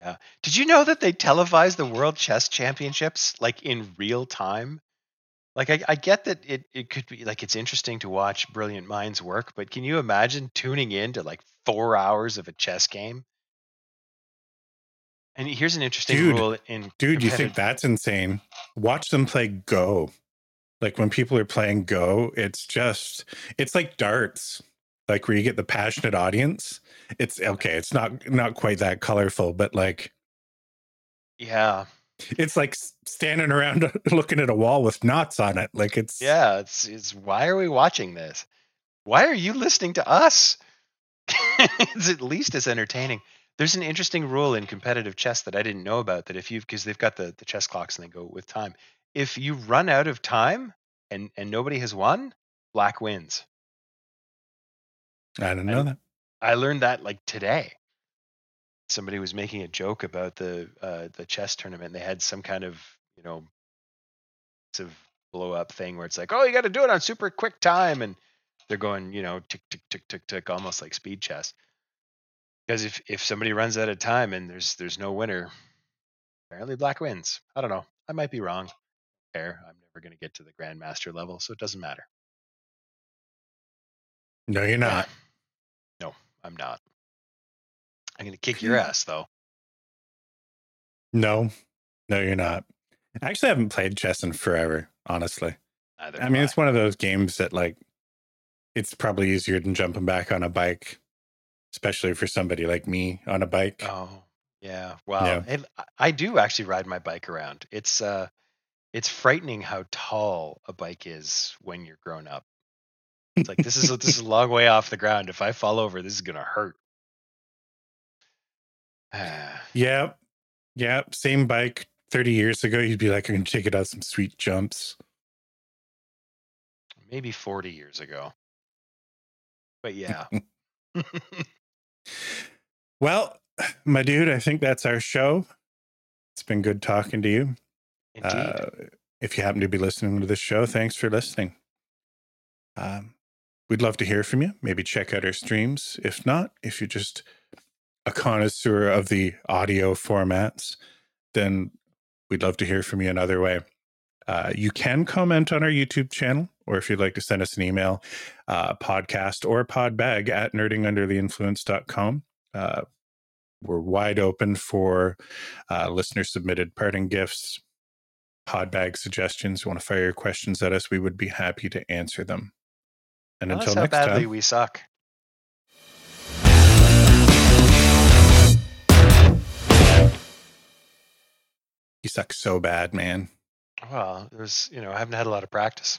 Yeah. Did you know that they televised the World Chess Championships like in real time? Like I, I get that it, it could be like it's interesting to watch brilliant minds work, but can you imagine tuning in to like four hours of a chess game? And here's an interesting Dude, rule in Dude, you think that's insane? Watch them play Go. Like when people are playing Go, it's just it's like darts. Like where you get the passionate audience. It's okay, it's not not quite that colorful, but like Yeah. it's like standing around looking at a wall with knots on it. Like it's Yeah, it's it's why are we watching this? Why are you listening to us? it's at least as entertaining. There's an interesting rule in competitive chess that I didn't know about that if you because they've got the, the chess clocks and they go with time. If you run out of time and and nobody has won, black wins. I didn't know And- that. I learned that like today. Somebody was making a joke about the uh, the chess tournament. They had some kind of you know, sort of blow up thing where it's like, oh, you got to do it on super quick time, and they're going, you know, tick tick tick tick tick, almost like speed chess. Because if if somebody runs out of time and there's there's no winner, apparently black wins. I don't know. I might be wrong. I'm never going to get to the grandmaster level, so it doesn't matter. No, you're not. No, I'm not. I'm going to kick your ass though. No, no, you're not. I actually haven't played chess in forever, honestly. Neither I mean, it's one of those games that like it's probably easier than jumping back on a bike, especially for somebody like me on a bike. Oh, yeah. Wow. Yeah. And I- I do actually ride my bike around. It's uh it's frightening how tall a bike is when you're grown up. It's like this is a, this is a long way off the ground. If I fall over, this is gonna hurt. yep, yep. same bike. Thirty years ago, you'd be like, "I'm gonna take it out some sweet jumps." maybe 40 years ago. But yeah. Well, my dude, I think that's our show. It's been good talking to you. Uh, if you happen to be listening to this show, thanks for listening. Um, we'd love to hear from you. Maybe check out our streams. If not, if you're just a connoisseur of the audio formats, then we'd love to hear from you another way. Uh, you can comment on our YouTube channel, or if you'd like to send us an email, uh, podcast or podbag at nerdingundertheinfluence.com. Uh, we're wide open for uh, listener submitted parting gifts, podbag suggestions. You want to fire your questions at us, we would be happy to answer them. And until how next badly time, we suck. you suck so bad, man. Well, there's, you know, I haven't had a lot of practice.